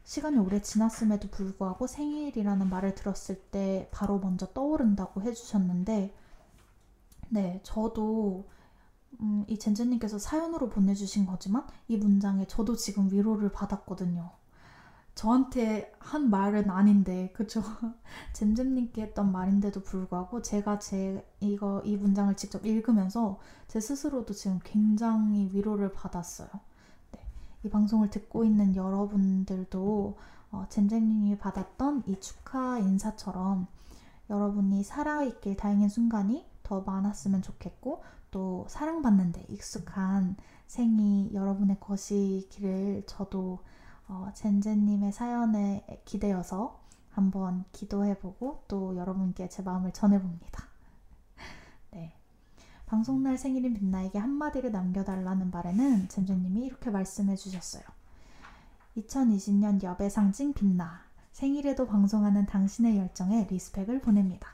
시간이 오래 지났음에도 불구하고 생일이라는 말을 들었을 때 바로 먼저 떠오른다고 해주셨는데 네, 저도 음, 이 젠젠님께서 사연으로 보내주신 거지만 이 문장에 저도 지금 위로를 받았거든요. 저한테 한 말은 아닌데, 그쵸? 잼잼님께 했던 말인데도 불구하고 제가 제 이거 이 문장을 직접 읽으면서 제 스스로도 지금 굉장히 위로를 받았어요. 네, 이 방송을 듣고 있는 여러분들도 어, 잼잼님이 받았던 이 축하 인사처럼 여러분이 살아있길 다행인 순간이 더 많았으면 좋겠고 또 사랑받는데 익숙한 생이 여러분의 것이기를 저도 어, 젠젠님의 사연에 기대어서 한번 기도해보고 또 여러분께 제 마음을 전해봅니다. 네. 방송날 생일인 빛나에게 한마디를 남겨달라는 말에는 잼잼님이 이렇게 말씀해 주셨어요. 2020년 여배 상징 빛나. 생일에도 방송하는 당신의 열정에 리스펙을 보냅니다.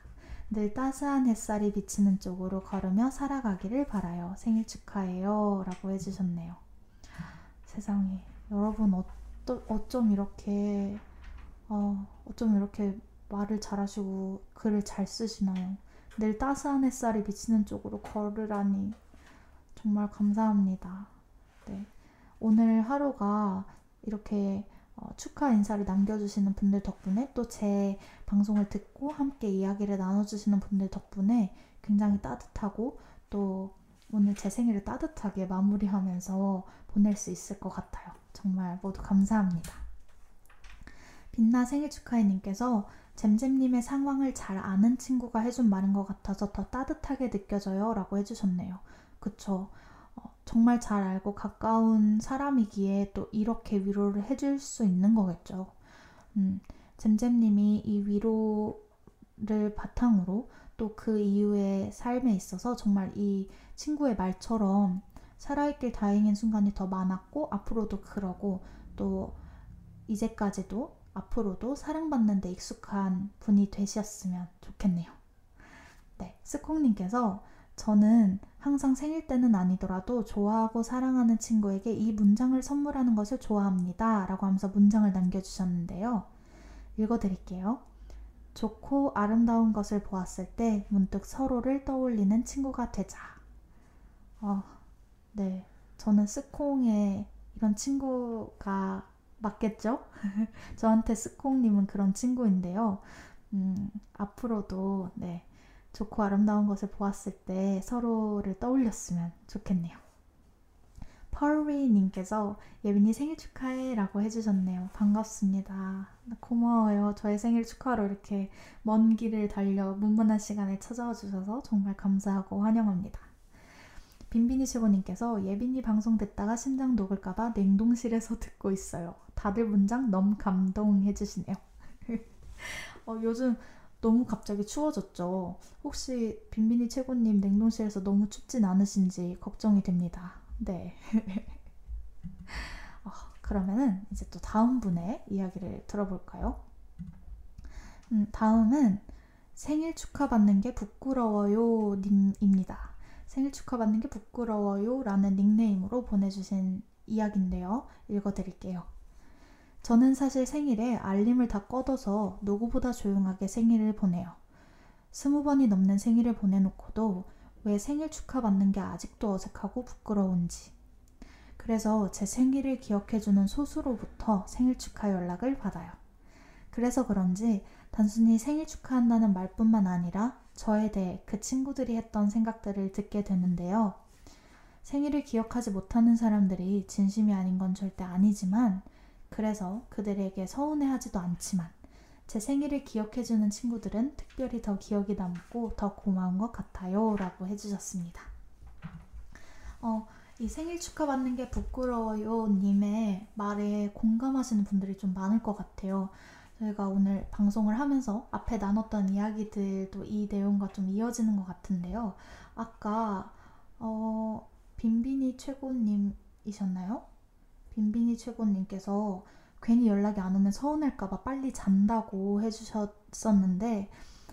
늘 따스한 햇살이 비치는 쪽으로 걸으며 살아가기를 바라요. 생일 축하해요. 라고 해주셨네요. 세상에. 여러분, 어떠, 어쩜 이렇게, 어, 어쩜 이렇게 말을 잘하시고 글을 잘 쓰시나요? 늘 따스한 햇살이 비치는 쪽으로 걸으라니 정말 감사합니다. 네. 오늘 하루가 이렇게 어, 축하 인사를 남겨주시는 분들 덕분에 또 제 방송을 듣고 함께 이야기를 나눠주시는 분들 덕분에 굉장히 따뜻하고 또 오늘 제 생일을 따뜻하게 마무리하면서 보낼 수 있을 것 같아요. 정말 모두 감사합니다. 빛나 생일 축하해님께서 잼잼님의 상황을 잘 아는 친구가 해준 말인 것 같아서 더 따뜻하게 느껴져요. 라고 해주셨네요. 그쵸. 어, 정말 잘 알고 가까운 사람이기에 또 이렇게 위로를 해줄 수 있는 거겠죠. 음, 잼잼님이 이 위로를 바탕으로 또 그 이후의 삶에 있어서 정말 이 친구의 말처럼 살아있길 다행인 순간이 더 많았고 앞으로도 그러고 또 이제까지도 앞으로도 사랑받는 데 익숙한 분이 되셨으면 좋겠네요. 네, 스콩님께서 저는 항상 생일 때는 아니더라도 좋아하고 사랑하는 친구에게 이 문장을 선물하는 것을 좋아합니다. 라고 하면서 문장을 남겨주셨는데요. 읽어드릴게요. 좋고 아름다운 것을 보았을 때 문득 서로를 떠올리는 친구가 되자. 어, 네. 저는 스콩의 이런 친구가 맞겠죠? 저한테 스콩님은 그런 친구인데요. 음, 앞으로도 네, 좋고 아름다운 것을 보았을 때 서로를 떠올렸으면 좋겠네요. 펄리님께서 예빈이 생일 축하해 라고 해주셨네요. 반갑습니다. 고마워요. 저의 생일 축하로 이렇게 먼 길을 달려 문문한 시간에 찾아와 주셔서 정말 감사하고 환영합니다. 빈빈이 최고님께서 예빈이 방송 듣다가 심장 녹을까봐 냉동실에서 듣고 있어요. 다들 문장 너무 감동해주시네요. 어, 요즘 너무 갑자기 추워졌죠. 혹시 빈빈이 최고님 냉동실에서 너무 춥진 않으신지 걱정이 됩니다. 네. 어, 그러면은 이제 또 다음 분의 이야기를 들어볼까요? 음, 다음은 생일 축하받는 게 부끄러워요 님입니다. 생일 축하받는 게 부끄러워요 라는 닉네임으로 보내주신 이야기인데요. 읽어드릴게요. 저는 사실 생일에 알림을 다 꺼둬서 누구보다 조용하게 생일을 보내요. 스무 번이 넘는 생일을 보내놓고도 왜 생일 축하받는 게 아직도 어색하고 부끄러운지. 그래서 제 생일을 기억해주는 소수로부터 생일 축하 연락을 받아요. 그래서 그런지 단순히 생일 축하한다는 말뿐만 아니라 저에 대해 그 친구들이 했던 생각들을 듣게 되는데요. 생일을 기억하지 못하는 사람들이 진심이 아닌 건 절대 아니지만, 그래서 그들에게 서운해하지도 않지만, 제 생일을 기억해주는 친구들은 특별히 더 기억이 남고 더 고마운 것 같아요. 라고 해주셨습니다. 어, 이 생일 축하받는 게 부끄러워요 님의 말에 공감하시는 분들이 좀 많을 것 같아요. 저희가 오늘 방송을 하면서 앞에 나눴던 이야기들도 이 내용과 좀 이어지는 것 같은데요. 아까 어, 빈빈이 최고님이셨나요? 빈빈이 최고님께서 괜히 연락이 안 오면 서운할까봐 빨리 잔다고 해주셨었는데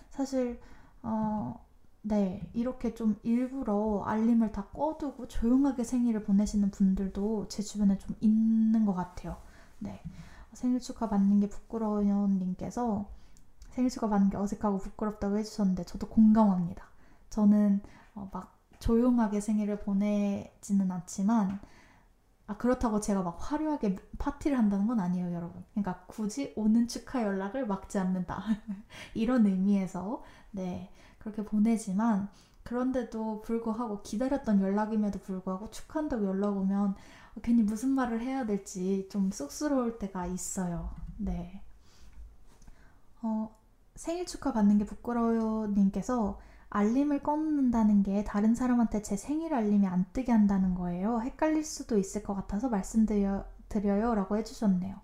사실 어, 네 이렇게 좀 일부러 알림을 다 꺼두고 조용하게 생일을 보내시는 분들도 제 주변에 좀 있는 것 같아요. 네. 생일 축하 받는 게 부끄러워요 님께서 생일 축하 받는 게 어색하고 부끄럽다고 해주셨는데 저도 공감합니다. 저는 어, 막 조용하게 생일을 보내지는 않지만 아 그렇다고 제가 막 화려하게 파티를 한다는 건 아니에요 여러분. 그러니까 굳이 오는 축하 연락을 막지 않는다 이런 의미에서 네 그렇게 보내지만 그런데도 불구하고 기다렸던 연락임에도 불구하고 축하한다고 연락 오면 괜히 무슨 말을 해야 될지 좀 쑥스러울 때가 있어요. 네. 어, 생일 축하 받는 게 부끄러워요 님께서 알림을 꺼놓는다는 게 다른 사람한테 제 생일 알림이 안 뜨게 한다는 거예요. 헷갈릴 수도 있을 것 같아서 말씀드려요 라고 해주셨네요.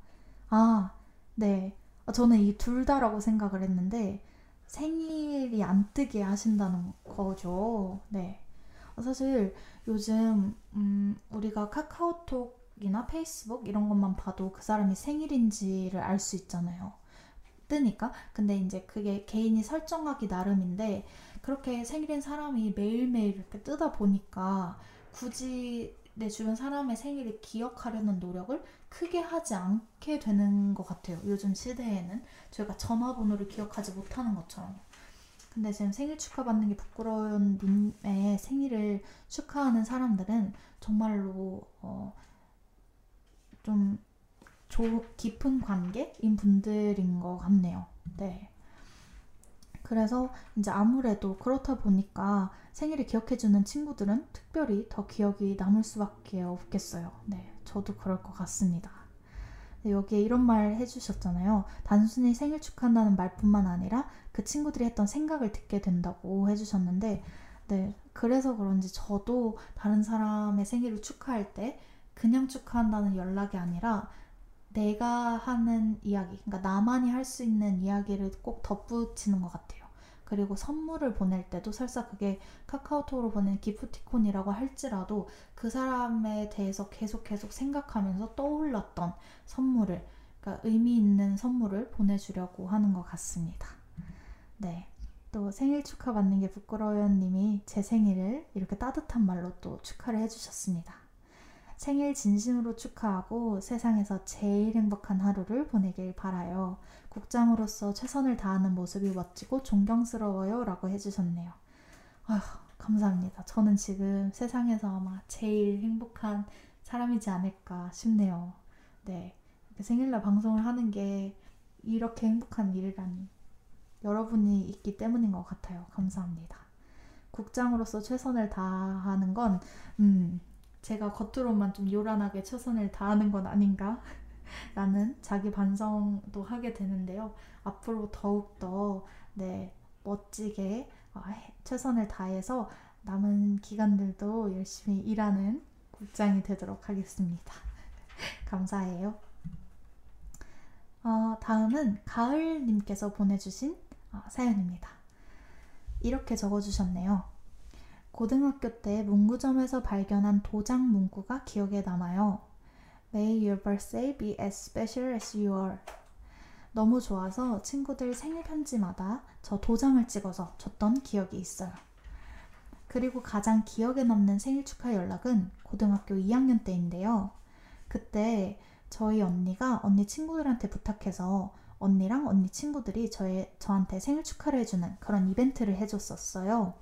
아, 네. 어, 저는 이 둘 다라고 생각을 했는데 생일이 안 뜨게 하신다는 거죠. 네. 사실 요즘 음, 우리가 카카오톡이나 페이스북 이런 것만 봐도 그 사람이 생일인지를 알 수 있잖아요. 뜨니까. 근데 이제 그게 개인이 설정하기 나름인데 그렇게 생일인 사람이 매일매일 이렇게 뜨다 보니까 굳이 내 주변 사람의 생일을 기억하려는 노력을 크게 하지 않게 되는 것 같아요. 요즘 시대에는 저희가 전화번호를 기억하지 못하는 것처럼. 근데 지금 생일 축하받는 게 부끄러운 님의 생일을 축하하는 사람들은 정말로 어, 좀 조, 깊은 관계인 분들인 것 같네요. 네. 그래서 이제 아무래도 그렇다 보니까 생일을 기억해주는 친구들은 특별히 더 기억이 남을 수밖에 없겠어요. 네, 저도 그럴 것 같습니다. 네, 여기에 이런 말 해주셨잖아요. 단순히 생일 축하한다는 말뿐만 아니라 그 친구들이 했던 생각을 듣게 된다고 해주셨는데, 네, 그래서 그런지 저도 다른 사람의 생일을 축하할 때 그냥 축하한다는 연락이 아니라 내가 하는 이야기, 그러니까 나만이 할 수 있는 이야기를 꼭 덧붙이는 것 같아요. 그리고 선물을 보낼 때도 설사 그게 카카오톡으로 보낸 기프티콘이라고 할지라도 그 사람에 대해서 계속 계속 생각하면서 떠올랐던 선물을, 그러니까 의미 있는 선물을 보내주려고 하는 것 같습니다. 네. 또 생일 축하 받는 게 부끄러워요 님이 제 생일을 이렇게 따뜻한 말로 또 축하를 해주셨습니다. 생일 진심으로 축하하고 세상에서 제일 행복한 하루를 보내길 바라요. 국장으로서 최선을 다하는 모습이 멋지고 존경스러워요. 라고 해주셨네요. 아휴, 감사합니다. 저는 지금 세상에서 아마 제일 행복한 사람이지 않을까 싶네요. 네. 생일날 방송을 하는 게 이렇게 행복한 일이라니. 여러분이 있기 때문인 것 같아요. 감사합니다. 국장으로서 최선을 다하는 건, 음, 제가 겉으로만 좀 요란하게 최선을 다하는 건 아닌가? 라는 자기 반성도 하게 되는데요. 앞으로 더욱더 네, 멋지게 어, 최선을 다해서 남은 기간들도 열심히 일하는 국장이 되도록 하겠습니다. 감사해요. 어, 다음은 가을님께서 보내주신 어, 사연입니다. 이렇게 적어주셨네요. 고등학교 때 문구점에서 발견한 도장 문구가 기억에 남아요. May your birthday be as special as you are. 너무 좋아서 친구들 생일 편지마다 저 도장을 찍어서 줬던 기억이 있어요. 그리고 가장 기억에 남는 생일 축하 연락은 고등학교 2학년 때인데요. 그때 저희 언니가 언니 친구들한테 부탁해서 언니랑 언니 친구들이 저의, 저한테 생일 축하를 해주는 그런 이벤트를 해줬었어요.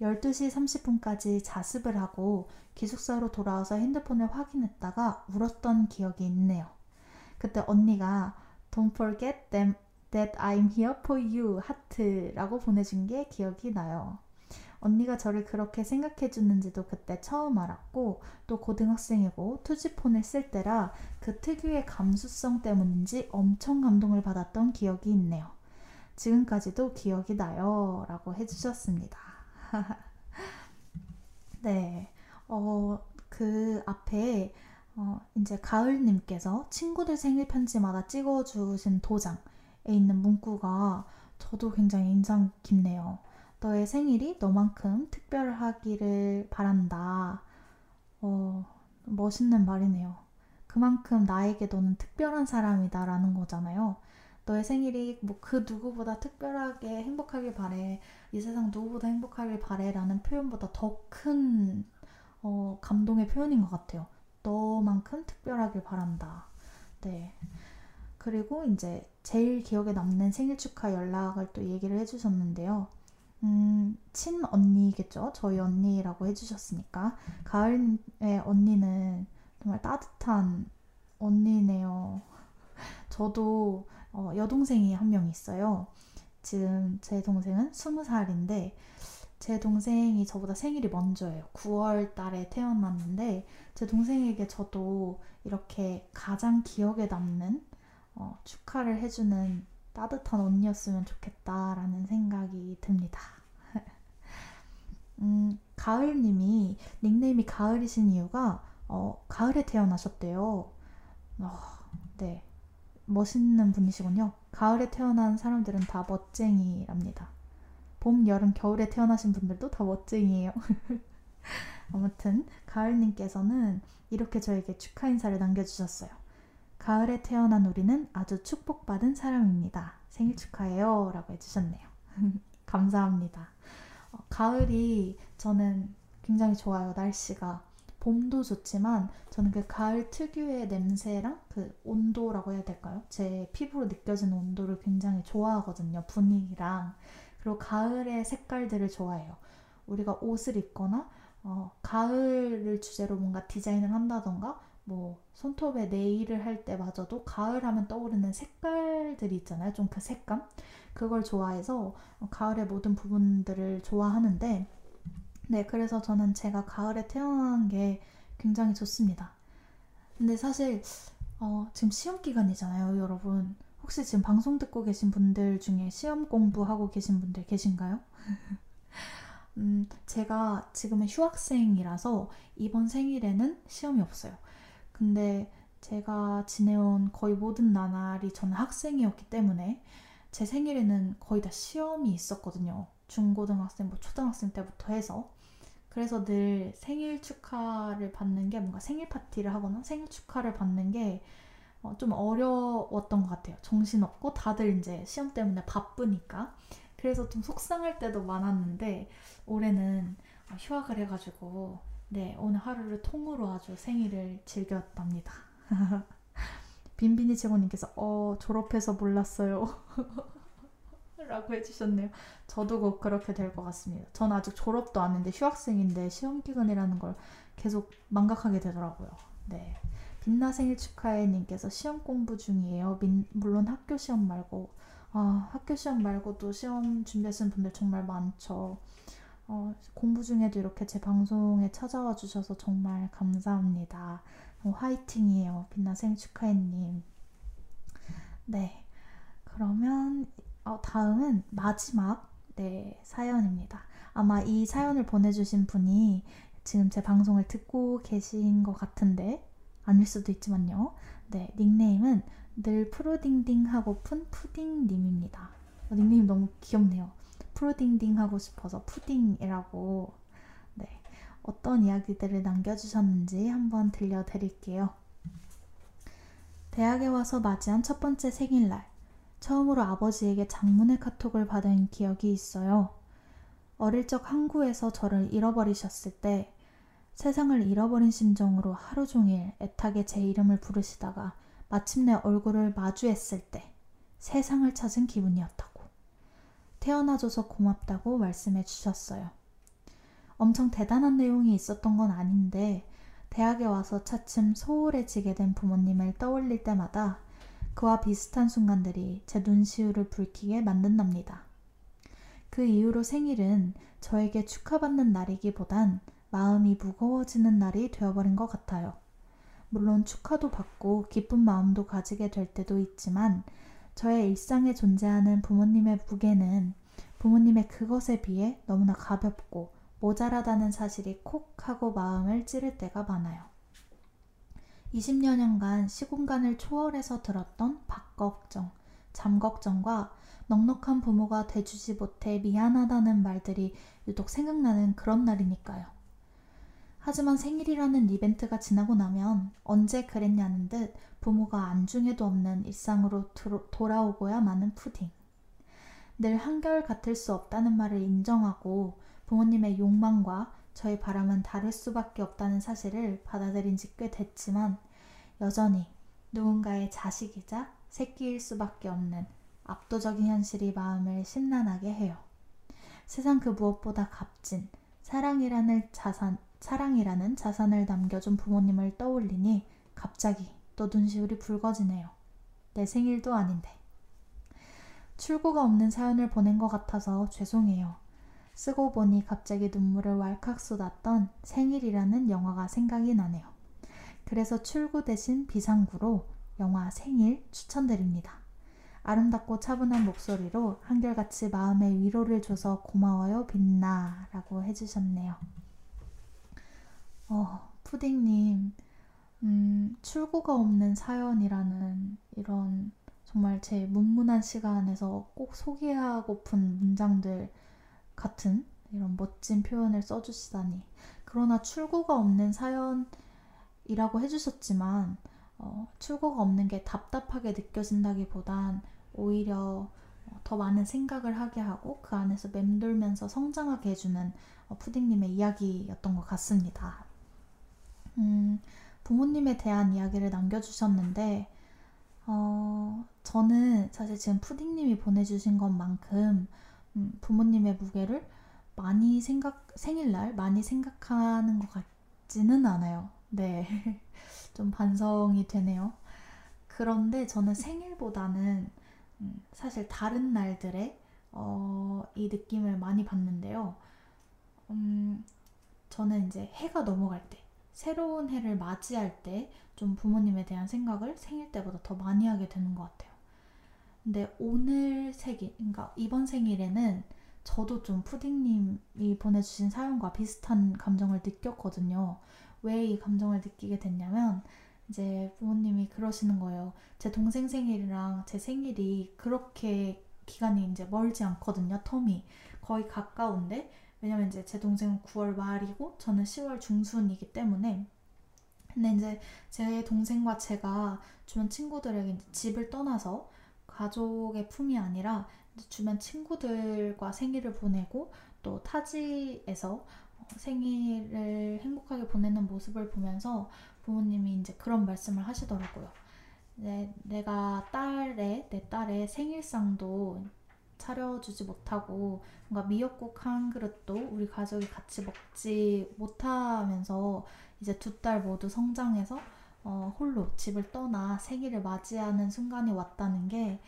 12시 30분까지 자습을 하고 기숙사로 돌아와서 핸드폰을 확인했다가 울었던 기억이 있네요. 그때 언니가 Don't forget them, that I'm here for you 하트라고 보내준 게 기억이 나요. 언니가 저를 그렇게 생각해 주는지도 그때 처음 알았고 또 고등학생이고 투지폰을 쓸 때라 그 특유의 감수성 때문인지 엄청 감동을 받았던 기억이 있네요. 지금까지도 기억이 나요 라고 해주셨습니다. 네. 어, 그 앞에 어, 이제 가을님께서 친구들 생일 편지마다 찍어주신 도장에 있는 문구가 저도 굉장히 인상 깊네요. 너의 생일이 너만큼 특별하기를 바란다. 어, 멋있는 말이네요. 그만큼 나에게 너는 특별한 사람이다라는 거잖아요. 너의 생일이 뭐 그 누구보다 특별하게 행복하길 바래. 이 세상 누구보다 행복하길 바래 라는 표현보다 더큰 어, 감동의 표현인 것 같아요. 너만큼 특별하길 바란다. 네. 그리고 이제 제일 기억에 남는 생일 축하 연락을 또 얘기를 해주셨는데요. 음, 친 언니겠죠? 저희 언니라고 해주셨으니까. 가을의 언니는 정말 따뜻한 언니네요. 저도 어, 여동생이 한 명 있어요. 지금 제 동생은 스무 살인데 제 동생이 저보다 생일이 먼저예요. 9월 달에 태어났는데 제 동생에게 저도 이렇게 가장 기억에 남는 어, 축하를 해주는 따뜻한 언니였으면 좋겠다라는 생각이 듭니다. 음, 가을님이 닉네임이 가을이신 이유가 어, 가을에 태어나셨대요. 어, 네, 멋있는 분이시군요. 가을에 태어난 사람들은 다 멋쟁이랍니다. 봄, 여름, 겨울에 태어나신 분들도 다 멋쟁이에요. 아무튼 가을님께서는 이렇게 저에게 축하 인사를 남겨주셨어요. 가을에 태어난 우리는 아주 축복받은 사람입니다. 생일 축하해요. 라고 해주셨네요. 감사합니다. 어, 가을이 저는 굉장히 좋아요. 날씨가. 봄도 좋지만 저는 그 가을 특유의 냄새랑 그 온도라고 해야 될까요? 제 피부로 느껴지는 온도를 굉장히 좋아하거든요. 분위기랑. 그리고 가을의 색깔들을 좋아해요. 우리가 옷을 입거나 어, 가을을 주제로 뭔가 디자인을 한다던가 뭐 손톱에 네일을 할 때마저도 가을 하면 떠오르는 색깔들이 있잖아요. 좀 그 색감? 그걸 좋아해서 가을의 모든 부분들을 좋아하는데 네, 그래서 저는 제가 가을에 태어난 게 굉장히 좋습니다. 근데 사실 어, 지금 시험 기간이잖아요, 여러분. 혹시 지금 방송 듣고 계신 분들 중에 시험 공부하고 계신 분들 계신가요? 음, 제가 지금은 휴학생이라서 이번 생일에는 시험이 없어요. 근데 제가 지내온 거의 모든 나날이 저는 학생이었기 때문에 제 생일에는 거의 다 시험이 있었거든요. 중고등학생, 뭐 초등학생 때부터 해서. 그래서 늘 생일 축하를 받는 게 뭔가 생일 파티를 하거나 생일 축하를 받는 게 좀 어, 어려웠던 것 같아요. 정신없고 다들 이제 시험 때문에 바쁘니까. 그래서 좀 속상할 때도 많았는데 올해는 어, 휴학을 해가지고 네 오늘 하루를 통으로 아주 생일을 즐겼답니다. 빈빈이 제고님께서 어 졸업해서 몰랐어요. 라고 해주셨네요. 저도 곧 그렇게 될 것 같습니다. 전 아직 졸업도 안 했는데 휴학생인데 시험 기간이라는 걸 계속 망각하게 되더라고요. 네. 빛나 생일 축하해 님께서 시험 공부 중이에요. 민, 물론 학교 시험 말고 아, 학교 시험 말고도 시험 준비하시는 분들 정말 많죠. 어, 공부 중에도 이렇게 제 방송에 찾아와 주셔서 정말 감사합니다. 어, 화이팅이에요. 빛나 생일 축하해 님. 네. 그러면 어, 다음은 마지막 네, 사연입니다. 아마 이 사연을 보내주신 분이 지금 제 방송을 듣고 계신 것 같은데 아닐 수도 있지만요. 네, 닉네임은 늘 푸르딩딩 하고픈 푸딩님입니다. 어, 닉네임 너무 귀엽네요. 푸르딩딩 하고 싶어서 푸딩이라고 네, 어떤 이야기들을 남겨주셨는지 한번 들려드릴게요. 대학에 와서 맞이한 첫 번째 생일날 처음으로 아버지에게 장문의 카톡을 받은 기억이 있어요. 어릴 적 항구에서 저를 잃어버리셨을 때 세상을 잃어버린 심정으로 하루 종일 애타게 제 이름을 부르시다가 마침내 얼굴을 마주했을 때 세상을 찾은 기분이었다고. 태어나줘서 고맙다고 말씀해 주셨어요. 엄청 대단한 내용이 있었던 건 아닌데 대학에 와서 차츰 소홀해지게 된 부모님을 떠올릴 때마다 그와 비슷한 순간들이 제 눈시울을 붉히게 만든답니다. 그 이후로 생일은 저에게 축하받는 날이기보단 마음이 무거워지는 날이 되어버린 것 같아요. 물론 축하도 받고 기쁜 마음도 가지게 될 때도 있지만 저의 일상에 존재하는 부모님의 무게는 부모님의 그것에 비해 너무나 가볍고 모자라다는 사실이 콕 하고 마음을 찌를 때가 많아요. 20여 년간 시공간을 초월해서 들었던 밥걱정, 잠걱정과 넉넉한 부모가 돼주지 못해 미안하다는 말들이 유독 생각나는 그런 날이니까요. 하지만 생일이라는 이벤트가 지나고 나면 언제 그랬냐는 듯 부모가 안중에도 없는 일상으로 돌아오고야 마는 푸딩. 늘 한결 같을 수 없다는 말을 인정하고 부모님의 욕망과 저의 바람은 다를 수밖에 없다는 사실을 받아들인 지 꽤 됐지만 여전히 누군가의 자식이자 새끼일 수밖에 없는 압도적인 현실이 마음을 심란하게 해요. 세상 그 무엇보다 값진 사랑이라는 자산, 사랑이라는 자산을 남겨준 부모님을 떠올리니 갑자기 또 눈시울이 붉어지네요. 내 생일도 아닌데. 출구가 없는 사연을 보낸 것 같아서 죄송해요. 쓰고 보니 갑자기 눈물을 왈칵 쏟았던 생일이라는 영화가 생각이 나네요. 그래서 출구 대신 비상구로 영화 생일 추천드립니다. 아름답고 차분한 목소리로 한결같이 마음의 위로를 줘서 고마워요 빛나 라고 해주셨네요. 어, 푸딩님, 음, 출구가 없는 사연이라는 이런 정말 제 문문한 시간에서 꼭 소개하고픈 문장들 같은 이런 멋진 표현을 써주시다니 그러나 출구가 없는 사연이라고 해주셨지만 어, 출구가 없는 게 답답하게 느껴진다기보단 오히려 어, 더 많은 생각을 하게 하고 그 안에서 맴돌면서 성장하게 해주는 어, 푸딩님의 이야기였던 것 같습니다. 음, 부모님에 대한 이야기를 남겨주셨는데 어, 저는 사실 지금 푸딩님이 보내주신 것만큼 음, 부모님의 무게를 많이 생각 생일날 많이 생각하는 것 같지는 않아요. 네, 좀 반성이 되네요. 그런데 저는 생일보다는 음, 사실 다른 날들에 어, 이 느낌을 많이 받는데요. 음, 저는 이제 해가 넘어갈 때, 새로운 해를 맞이할 때 좀 부모님에 대한 생각을 생일 때보다 더 많이 하게 되는 것 같아요. 근데 오늘 생일, 그러니까 이번 생일에는 저도 좀 푸딩님이 보내주신 사연과 비슷한 감정을 느꼈거든요. 왜 이 감정을 느끼게 됐냐면, 이제 부모님이 그러시는 거예요. 제 동생 생일이랑 제 생일이 그렇게 기간이 이제 멀지 않거든요. 텀이 거의 가까운데 왜냐면 이제 제 동생은 9월 말이고 저는 10월 중순이기 때문에 근데 이제 제 동생과 제가 주변 친구들에게 집을 떠나서 가족의 품이 아니라 주변 친구들과 생일을 보내고 또 타지에서 생일을 행복하게 보내는 모습을 보면서 부모님이 이제 그런 말씀을 하시더라고요. 내, 내가 딸의, 내 딸의 생일상도 차려주지 못하고 뭔가 미역국 한 그릇도 우리 가족이 같이 먹지 못하면서 이제 두 딸 모두 성장해서 어, 홀로 집을 떠나 생일을 맞이하는 순간이 왔다는 게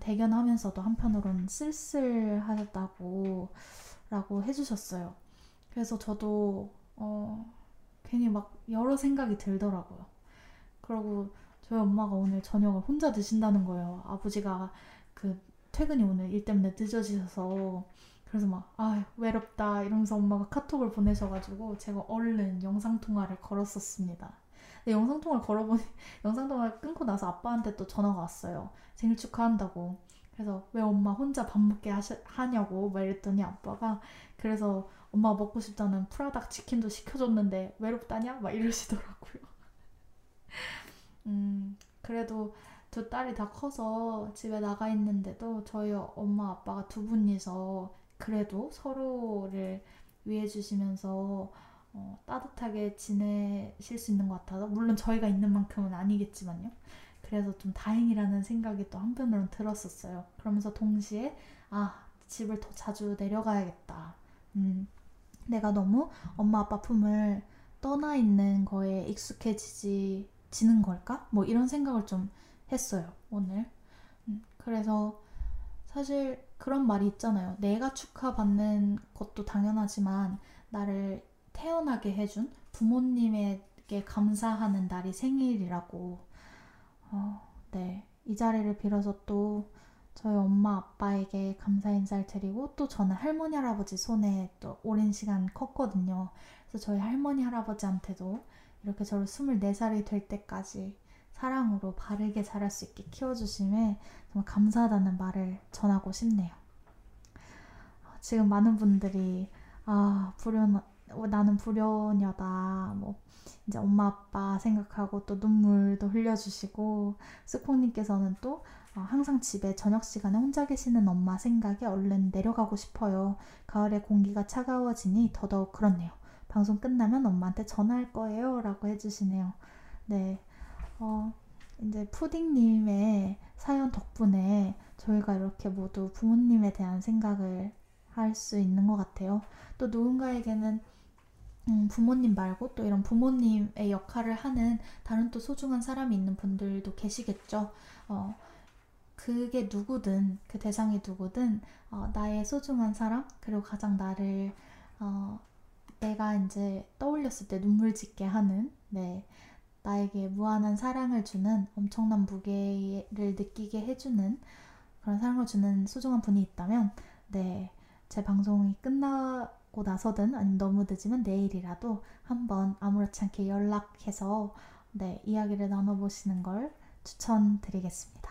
대견하면서도 한편으로는 쓸쓸하셨다고 라고 해주셨어요. 그래서 저도 어, 괜히 막 여러 생각이 들더라고요. 그리고 저희 엄마가 오늘 저녁을 혼자 드신다는 거예요. 아버지가 그 퇴근이 오늘 일 때문에 늦어지셔서 그래서 막 아 외롭다 이러면서 엄마가 카톡을 보내셔가지고 제가 얼른 영상 통화를 걸었었습니다. 근데 영상 통화를 걸어보니 영상 통화를 끊고 나서 아빠한테 또 전화가 왔어요. 생일 축하한다고. 그래서 왜 엄마 혼자 밥 먹게 하시, 하냐고 막 이랬더니 아빠가 그래서 엄마 먹고 싶다는 프라닭 치킨도 시켜줬는데 외롭다냐? 막 이러시더라고요. 음, 그래도 두 딸이 다 커서 집에 나가 있는데도 저희 엄마 아빠가 두 분이서 그래도 서로를 위해 주시면서 어, 따뜻하게 지내실 수 있는 것 같아서 물론 저희가 있는 만큼은 아니겠지만요. 그래서 좀 다행이라는 생각이 또 한편으로는 들었었어요. 그러면서 동시에 아 집을 더 자주 내려가야겠다. 음, 내가 너무 엄마 아빠 품을 떠나 있는 거에 익숙해지지 지는 걸까? 뭐 이런 생각을 좀 했어요 오늘. 음, 그래서 사실 그런 말이 있잖아요. 내가 축하받는 것도 당연하지만 나를 태어나게 해준 부모님에게 감사하는 날이 생일이라고. 어, 네. 이 자리를 빌어서 또 저희 엄마 아빠에게 감사 인사를 드리고 또 저는 할머니 할아버지 손에 또 오랜 시간 컸거든요. 그래서 저희 할머니 할아버지한테도 이렇게 저를 24살이 될 때까지 사랑으로 바르게 자랄 수 있게 키워주심에 정말 감사하다는 말을 전하고 싶네요. 지금 많은 분들이 아 불 효 나는 불효녀다 뭐 이제 엄마 아빠 생각하고 또 눈물도 흘려주시고 스콩님께서는 또 어, 항상 집에 저녁 시간에 혼자 계시는 엄마 생각에 얼른 내려가고 싶어요. 가을에 공기가 차가워지니 더더욱 그렇네요. 방송 끝나면 엄마한테 전화할 거예요. 라고 해주시네요. 네. 어, 이제 푸딩님의 사연 덕분에 저희가 이렇게 모두 부모님에 대한 생각을 할 수 있는 것 같아요. 또 누군가에게는 음, 부모님 말고 또 이런 부모님의 역할을 하는 다른 또 소중한 사람이 있는 분들도 계시겠죠. 어, 그게 누구든 그 대상이 누구든 어, 나의 소중한 사람 그리고 가장 나를 어, 내가 이제 떠올렸을 때 눈물 짓게 하는 네 나에게 무한한 사랑을 주는 엄청난 무게를 느끼게 해주는 그런 사랑을 주는 소중한 분이 있다면 네 제 방송이 끝나 고 나서든 아니면 너무 늦으면 내일이라도 한번 아무렇지 않게 연락해서 네 이야기를 나눠보시는 걸 추천드리겠습니다.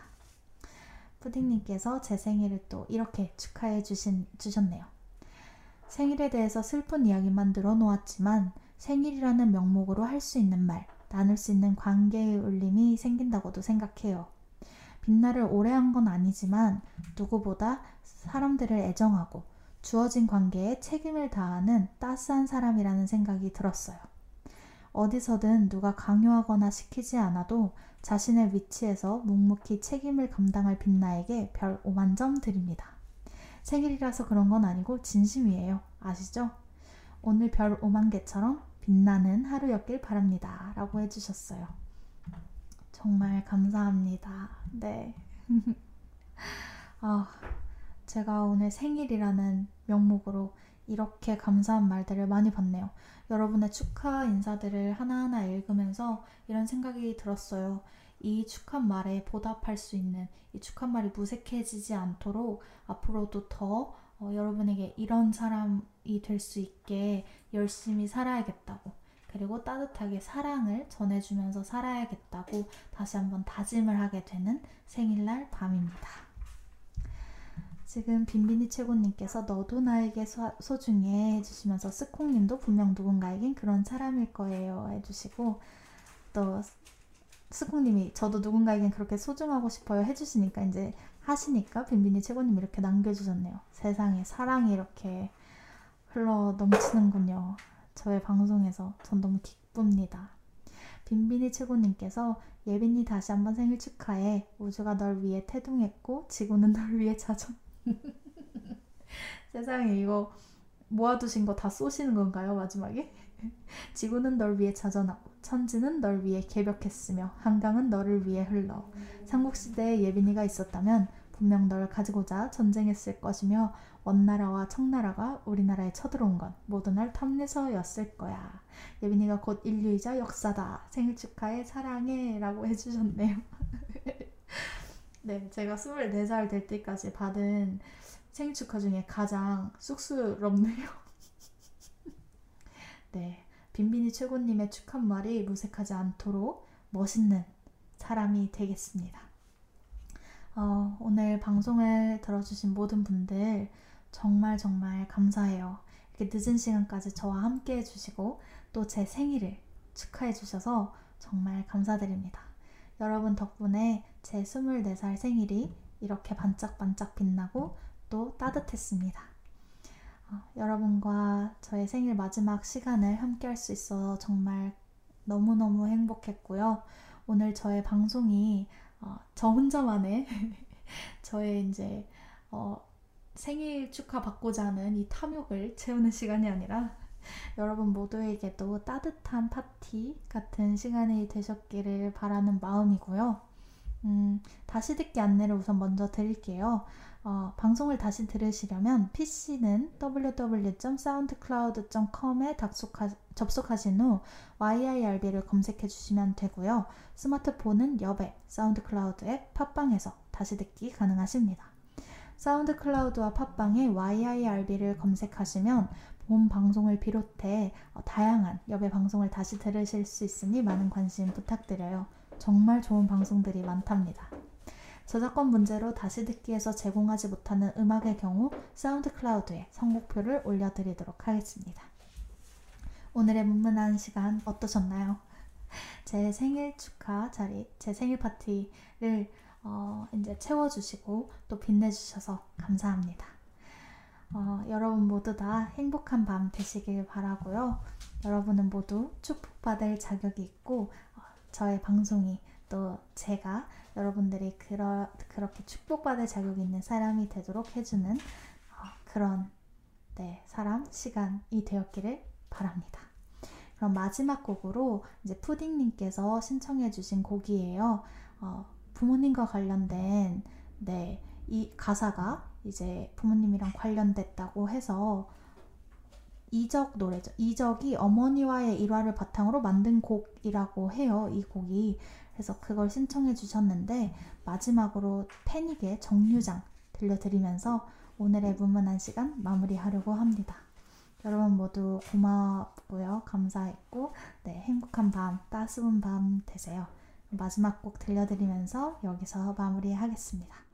푸딩님께서 제 생일을 또 이렇게 축하해 주신, 주셨네요. 생일에 대해서 슬픈 이야기만 늘어놓았지만 생일이라는 명목으로 할 수 있는 말, 나눌 수 있는 관계의 울림이 생긴다고도 생각해요. 빛나를 오래 한 건 아니지만 누구보다 사람들을 애정하고 주어진 관계에 책임을 다하는 따스한 사람이라는 생각이 들었어요. 어디서든 누가 강요하거나 시키지 않아도 자신의 위치에서 묵묵히 책임을 감당할 빛나에게 별 5만 점 드립니다. 생일이라서 그런 건 아니고 진심이에요. 아시죠? 오늘 별 5만 개처럼 빛나는 하루였길 바랍니다. 라고 해주셨어요. 정말 감사합니다. 네. 아, 제가 오늘 생일이라는 명목으로 이렇게 감사한 말들을 많이 봤네요. 여러분의 축하 인사들을 하나하나 읽으면서 이런 생각이 들었어요. 이 축하 말에 보답할 수 있는 이 축하 말이 무색해지지 않도록 앞으로도 더 어, 여러분에게 이런 사람이 될 수 있게 열심히 살아야겠다고 그리고 따뜻하게 사랑을 전해주면서 살아야겠다고 다시 한번 다짐을 하게 되는 생일날 밤입니다. 지금 빈빈이 최고님께서 너도 나에게 소, 소중해 해주시면서 스콩님도 분명 누군가에겐 그런 사람일 거예요 해주시고 또 스콩님이 저도 누군가에겐 그렇게 소중하고 싶어요 해주시니까 이제 하시니까 빈빈이 최고님 이렇게 남겨주셨네요. 세상에 사랑이 이렇게 흘러 넘치는군요. 저의 방송에서 전 너무 기쁩니다. 빈빈이 최고님께서 예빈이 다시 한번 생일 축하해. 우주가 널 위해 태동했고 지구는 널 위해 자전 세상에 이거 모아두신 거 다 쏘시는 건가요 마지막에? 지구는 널 위해 자전하고 천지는 널 위해 개벽했으며 한강은 너를 위해 흘러 삼국시대에 예빈이가 있었다면 분명 널 가지고자 전쟁했을 것이며 원나라와 청나라가 우리나라에 쳐들어온 건 모두 날 탐내서였을 거야. 예빈이가 곧 인류이자 역사다. 생일 축하해 사랑해 라고 해주셨네요. 네, 제가 24살 될 때까지 받은 생일 축하 중에 가장 쑥스럽네요. 네, 빈빈이 최고님의 축하말이 무색하지 않도록 멋있는 사람이 되겠습니다. 어, 오늘 방송을 들어주신 모든 분들 정말 정말 감사해요. 이렇게 늦은 시간까지 저와 함께 해주시고 또 제 생일을 축하해 주셔서 정말 감사드립니다. 여러분 덕분에 제 24살 생일이 이렇게 반짝반짝 빛나고 또 따뜻했습니다. 어, 여러분과 저의 생일 마지막 시간을 함께 할 수 있어 정말 너무너무 행복했고요. 오늘 저의 방송이 어, 저 혼자만의 저의 이제 어, 생일 축하 받고자 하는 이 탐욕을 채우는 시간이 아니라 여러분 모두에게도 따뜻한 파티 같은 시간이 되셨기를 바라는 마음이고요. 음, 다시 듣기 안내를 우선 먼저 드릴게요. 어, 방송을 다시 들으시려면 PC는 www.soundcloud.com에 접속하신 후 YIRB를 검색해 주시면 되고요. 스마트폰은 여배, 사운드클라우드 앱, 팟빵에서 다시 듣기 가능하십니다. 사운드클라우드와 팟빵에 YIRB를 검색하시면 본 방송을 비롯해 어, 다양한 여배 방송을 다시 들으실 수 있으니 많은 관심 부탁드려요. 정말 좋은 방송들이 많답니다. 저작권 문제로 다시 듣기에서 제공하지 못하는 음악의 경우 사운드 클라우드에 선곡표를 올려드리도록 하겠습니다. 오늘의 문문한 시간 어떠셨나요? 제 생일 축하 자리, 제 생일 파티를 어, 이제 채워주시고 또 빛내주셔서 감사합니다. 어, 여러분 모두 다 행복한 밤 되시길 바라고요. 여러분은 모두 축복받을 자격이 있고 어, 저의 방송이 또 제가 여러분들이 그러, 그렇게 축복받을 자격이 있는 사람이 되도록 해주는 어, 그런 네, 사람, 시간이 되었기를 바랍니다. 그럼 마지막 곡으로 이제 푸딩님께서 신청해주신 곡이에요. 어, 부모님과 관련된 네, 이 가사가 이제 부모님이랑 관련됐다고 해서 이적 노래죠. 이적이 어머니와의 일화를 바탕으로 만든 곡이라고 해요. 이 곡이. 그래서 그걸 신청해 주셨는데 마지막으로 패닉의 정류장 들려드리면서 오늘의 문문한 시간 마무리하려고 합니다. 여러분 모두 고맙고요. 감사했고 네, 행복한 밤, 따스운 밤 되세요. 마지막 곡 들려드리면서 여기서 마무리하겠습니다.